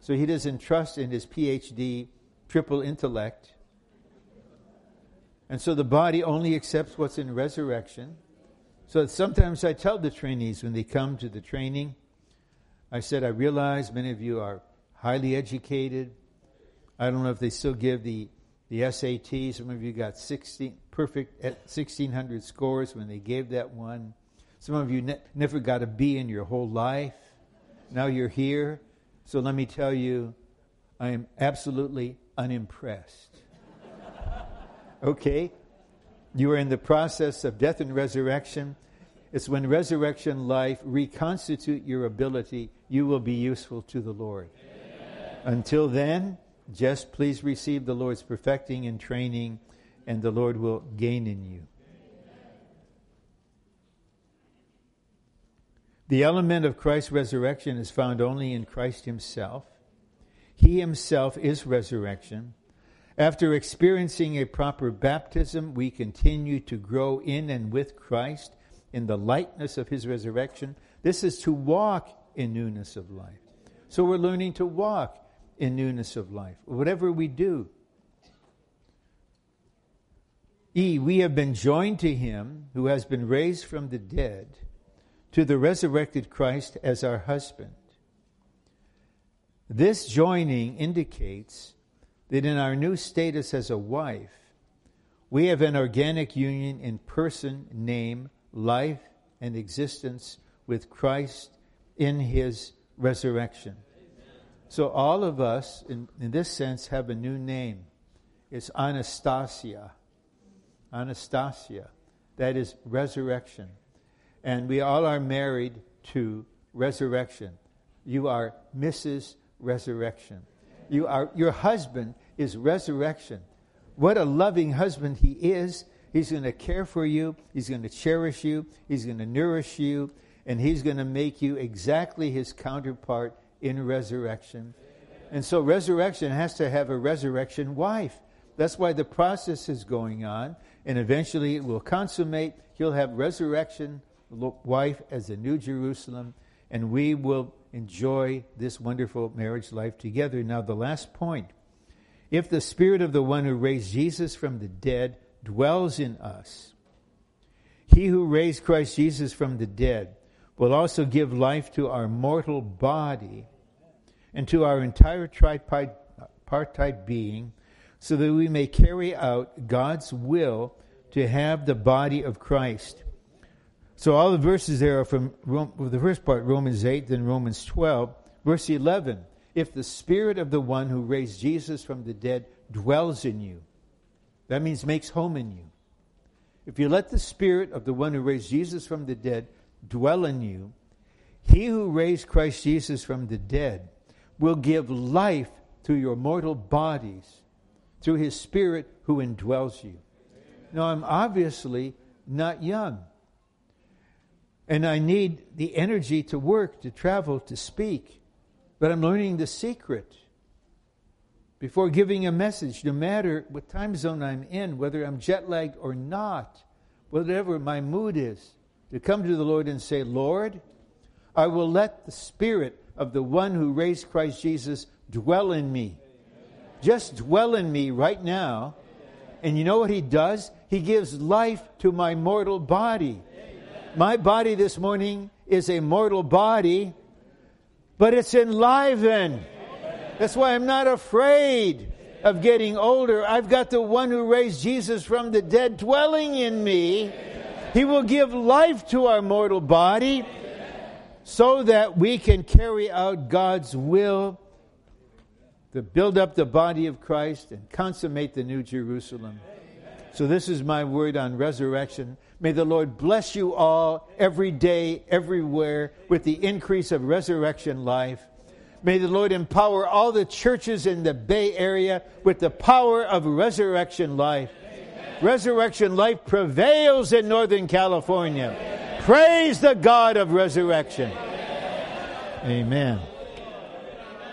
[SPEAKER 1] So he doesn't trust in his PhD triple intellect. And so the body only accepts what's in resurrection. So sometimes I tell the trainees when they come to the training, I said, I realize many of you are highly educated. I don't know if they still give the, the SAT. Some of you got 16, perfect at 1600 scores when they gave that one. Some of you ne- never got a B in your whole life. Now you're here. So let me tell you, I am absolutely unimpressed. okay? You are in the process of death and resurrection. It's when resurrection life reconstitute your ability, you will be useful to the Lord. Amen. Until then, just please receive the Lord's perfecting and training, and the Lord will gain in you. The element of Christ's resurrection is found only in Christ Himself. He Himself is resurrection. After experiencing a proper baptism, we continue to grow in and with Christ in the likeness of His resurrection. This is to walk in newness of life. So we're learning to walk in newness of life, whatever we do. E, we have been joined to Him who has been raised from the dead to the resurrected Christ as our husband. This joining indicates that in our new status as a wife, we have an organic union in person, name, life, and existence with Christ in his resurrection. So all of us, in, in this sense, have a new name. It's Anastasia. Anastasia. That is resurrection and we all are married to resurrection. You are Mrs. Resurrection. You are, your husband is resurrection. What a loving husband he is. He's going to care for you. He's going to cherish you. He's going to nourish you. and He's going to make you exactly His counterpart in resurrection. And so, resurrection has to have a resurrection wife. That's why the process is going on, and eventually it will consummate. He'll have resurrection wife as a new Jerusalem, and we will enjoy this wonderful marriage life together. Now, the last point if the Spirit of the one who raised Jesus from the dead dwells in us, he who raised Christ Jesus from the dead will also give life to our mortal body and to our entire tripartite uh, being, so that we may carry out God's will to have the body of Christ. So all the verses there are from Rome, the first part, Romans 8, then Romans 12. Verse 11 If the Spirit of the one who raised Jesus from the dead dwells in you, that means makes home in you. If you let the Spirit of the one who raised Jesus from the dead dwell in you, he who raised Christ Jesus from the dead will give life to your mortal bodies through his Spirit who indwells you. Now, I'm obviously not young. And I need the energy to work, to travel, to speak. But I'm learning the secret. Before giving a message, no matter what time zone I'm in, whether I'm jet lagged or not, whatever my mood is, to come to the Lord and say, Lord, I will let the Spirit of the one who raised Christ Jesus dwell in me. Just dwell in me right now. And you know what He does? He gives life to my mortal body. My body this morning is a mortal body, but it's enlivened. That's why I'm not afraid of getting older. I've got the one who raised Jesus from the dead dwelling in me. He will give life to our mortal body so that we can carry out God's will to build up the body of Christ and consummate the new Jerusalem. So, this is my word on resurrection. May the Lord bless you all every day, everywhere, with the increase of resurrection life. May the Lord empower all the churches in the Bay Area with the power of resurrection life. Amen. Resurrection life prevails in Northern California. Amen. Praise the God of resurrection. Amen. Amen.